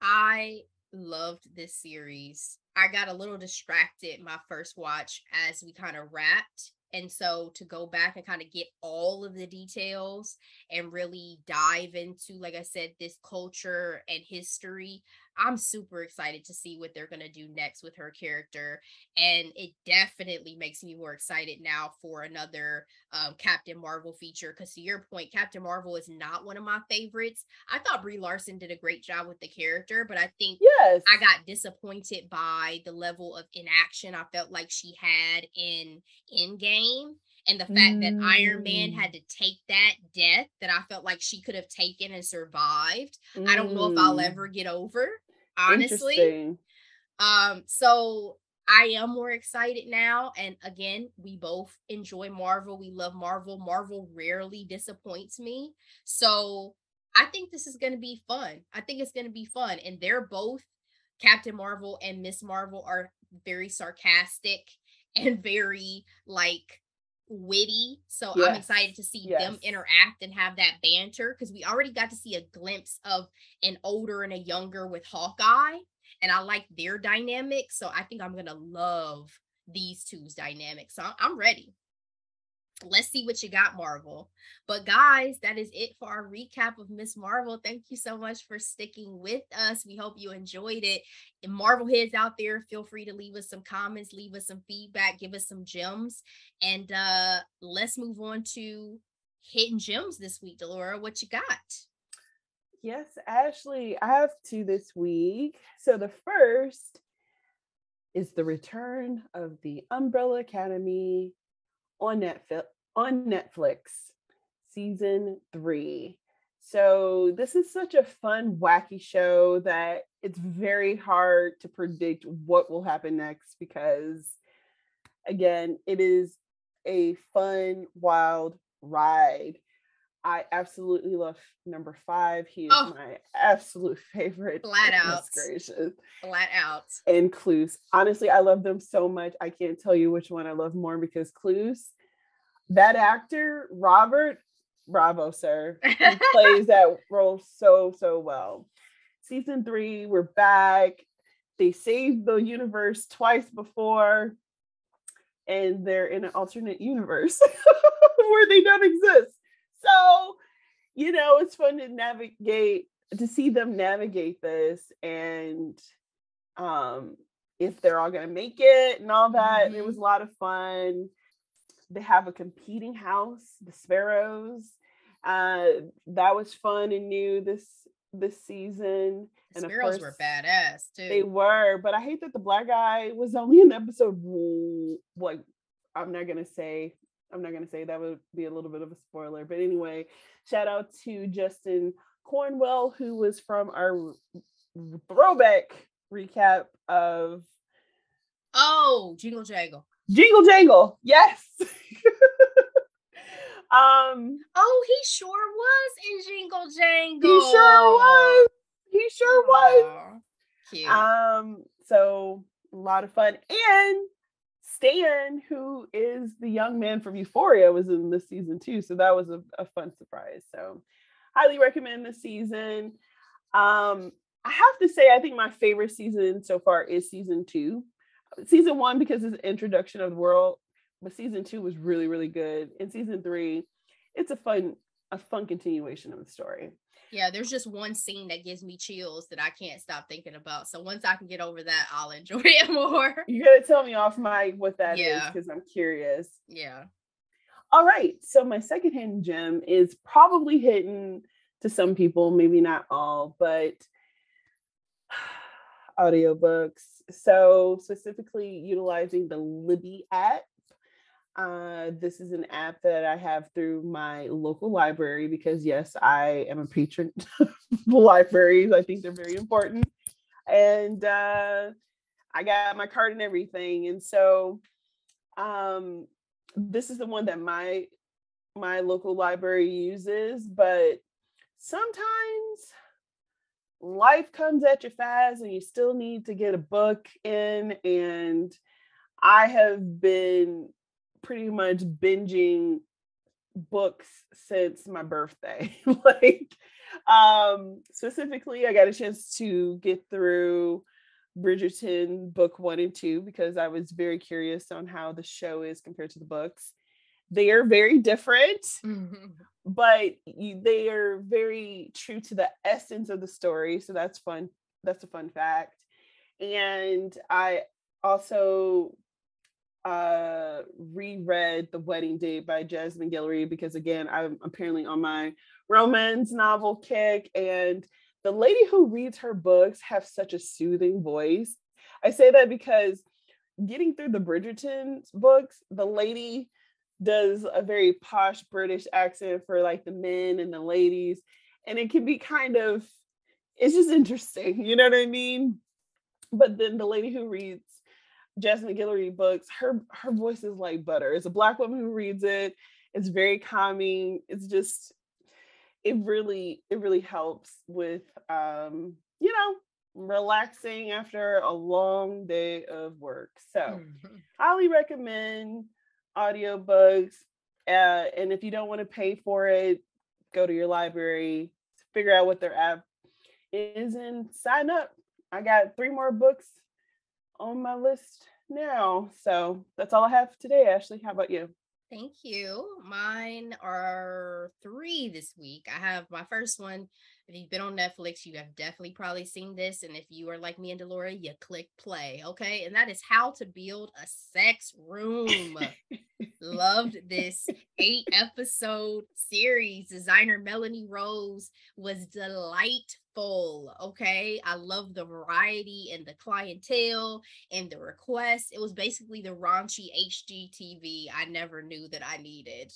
I loved this series. I got a little distracted my first watch as we kind of wrapped and so to go back and kind of get all of the details and really dive into, like I said, this culture and history, I'm super excited to see what they're going to do next with her character. And it definitely makes me more excited now for another um, Captain Marvel feature. Because to your point, Captain Marvel is not one of my favorites. I thought Brie Larson did a great job with the character, but I think yes. I got disappointed by the level of inaction I felt like she had in Endgame and the fact mm. that Iron Man had mm. to take that death that I felt like she could have taken and survived. Mm. I don't know if I'll ever mm. get over, honestly. Um, so I am more excited now. And again, we both enjoy Marvel. We love Marvel. Marvel rarely disappoints me. So I think this is going to be fun. I think it's going to be fun. And they're both Captain Marvel and Miss Marvel are very sarcastic and very like witty. So yes. I'm excited to see yes. them interact and have that banter because we already got to see a glimpse of an older and a younger with Hawkeye. And I like their dynamic. So I think I'm going to love these two's dynamic. So I'm ready let's see what you got, Marvel. But guys, that is it for our recap of Miss Marvel. Thank you so much for sticking with us. We hope you enjoyed it. And Marvel heads out there, feel free to leave us some comments, leave us some feedback, give us some gems. And uh let's move on to hidden gems this week. Delora, what you got? Yes, Ashley, I have two this week. So the first is the return of the Umbrella Academy on Netflix on Netflix season 3. So this is such a fun wacky show that it's very hard to predict what will happen next because again, it is a fun wild ride. I absolutely love number five. He is oh, my absolute favorite. Flat out. Gracious. Flat out. And Klaus. Honestly, I love them so much. I can't tell you which one I love more because Klaus, that actor, Robert, bravo, sir. He plays that role so, so well. Season three, we're back. They saved the universe twice before, and they're in an alternate universe where they don't exist. So, you know, it's fun to navigate to see them navigate this and um if they're all gonna make it and all that. Mm-hmm. It was a lot of fun. They have a competing house, the Sparrows. Uh, that was fun and new this this season. The and Sparrows course, were badass too. They were, but I hate that the black guy was only in episode. Like, I'm not gonna say I'm not going to say that would be a little bit of a spoiler. But anyway, shout out to Justin Cornwell, who was from our throwback recap of. Oh, Jingle Jangle. Jingle Jangle. Yes. um. Oh, he sure was in Jingle Jangle. He sure was. He sure was. Cute. Um. So a lot of fun and Stan, who is the young man from Euphoria, was in this season too. So that was a, a fun surprise. So highly recommend this season. Um, I have to say, I think my favorite season so far is season two. Season one, because it's the introduction of the world, but season two was really, really good. And season three, it's a fun, a fun continuation of the story. Yeah, there's just one scene that gives me chills that I can't stop thinking about. So once I can get over that, I'll enjoy it more. You gotta tell me off my what that yeah. is because I'm curious. Yeah. All right. So my second hidden gem is probably hidden to some people, maybe not all, but audiobooks. So specifically utilizing the Libby app. Uh, this is an app that I have through my local library because, yes, I am a patron of libraries. I think they're very important. And uh, I got my card and everything. And so um, this is the one that my my local library uses, but sometimes life comes at you fast and you still need to get a book in and I have been pretty much binging books since my birthday. like um specifically I got a chance to get through Bridgerton book 1 and 2 because I was very curious on how the show is compared to the books. They are very different, mm-hmm. but they are very true to the essence of the story, so that's fun. That's a fun fact. And I also uh reread The Wedding Date by Jasmine Guillory because again, I'm apparently on my romance novel kick and the lady who reads her books have such a soothing voice. I say that because getting through the Bridgerton books, the lady does a very posh British accent for like the men and the ladies. And it can be kind of, it's just interesting, you know what I mean? But then the lady who reads Jasmine Guillory books, her her voice is like butter. It's a black woman who reads it. It's very calming. It's just it really it really helps with um you know relaxing after a long day of work. So, mm-hmm. highly recommend audiobooks. Uh, and if you don't want to pay for it, go to your library, figure out what their app is, and sign up. I got three more books on my list now. So that's all I have today, Ashley. How about you? Thank you. Mine are three this week. I have my first one. If you've been on Netflix, you have definitely probably seen this. And if you are like me and Delora, you click play. Okay. And that is how to build a sex room. Loved this eight episode series. Designer Melanie Rose was delightful. Okay. I love the variety and the clientele and the requests. It was basically the raunchy HGTV I never knew that I needed.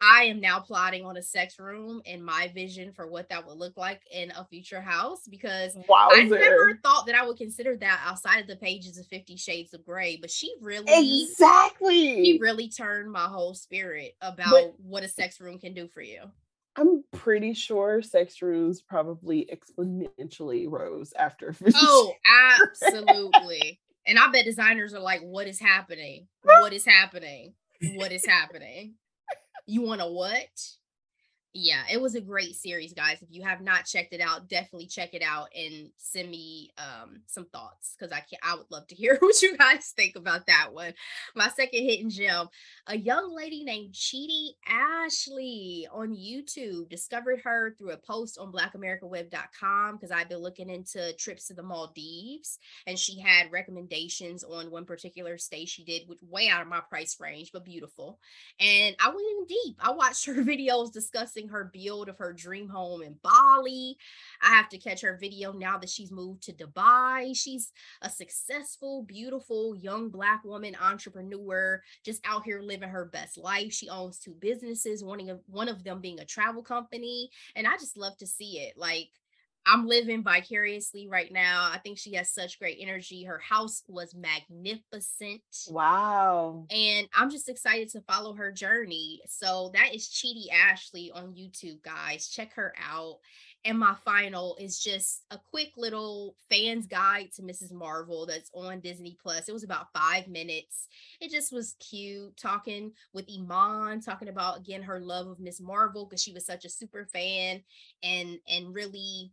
I am now plotting on a sex room and my vision for what that would look like in a future house because Wowzer. I never thought that I would consider that outside of the pages of Fifty Shades of Grey. But she really exactly she really turned my whole spirit about but, what a sex room can do for you. I'm pretty sure sex rooms probably exponentially rose after. Oh, absolutely. and I bet designers are like, what is happening? What is happening? What is happening? You want to what? Yeah, it was a great series, guys. If you have not checked it out, definitely check it out and send me um, some thoughts because I can I would love to hear what you guys think about that one. My second hidden gem, a young lady named Chidi Ashley on YouTube discovered her through a post on blackamericaweb.com because I've been looking into trips to the Maldives and she had recommendations on one particular stay she did, which way out of my price range, but beautiful. And I went in deep. I watched her videos discussing her build of her dream home in Bali. I have to catch her video now that she's moved to Dubai. She's a successful, beautiful young black woman entrepreneur, just out here living her best life. She owns two businesses, one of one of them being a travel company, and I just love to see it. Like I'm living vicariously right now. I think she has such great energy. Her house was magnificent. Wow. And I'm just excited to follow her journey. So that is Chidi Ashley on YouTube, guys. Check her out. And my final is just a quick little fans guide to Ms. Marvel that's on Disney Plus. It was about five minutes. It just was cute talking with Iman, talking about again her love of Miss Marvel because she was such a super fan and and really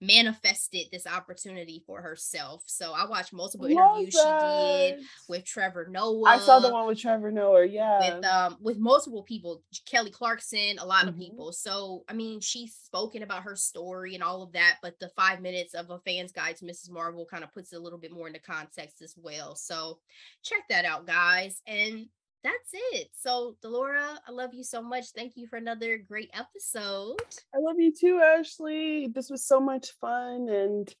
manifested this opportunity for herself. So I watched multiple interviews she did with Trevor Noah. I saw the one with Trevor Noah, yeah. With um with multiple people, Kelly Clarkson, a lot mm-hmm. of people. So I mean, she's spoken about her story and all of that, but the five minutes of a fan's guide to Ms. Marvel kind of puts it a little bit more into context as well. So check that out, guys. And that's it. So, Delora, I love you so much. Thank you for another great episode. I love you too, Ashley. This was so much fun and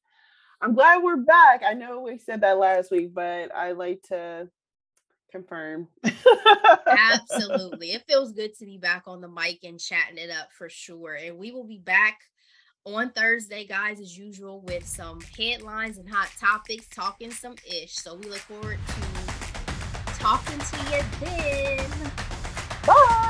I'm glad we're back. I know we said that last week, but I like to Confirm. Absolutely. It feels good to be back on the mic and chatting it up for sure. And we will be back on Thursday, guys, as usual, with some headlines and hot topics, talking some ish. So we look forward to talking to you then. Bye.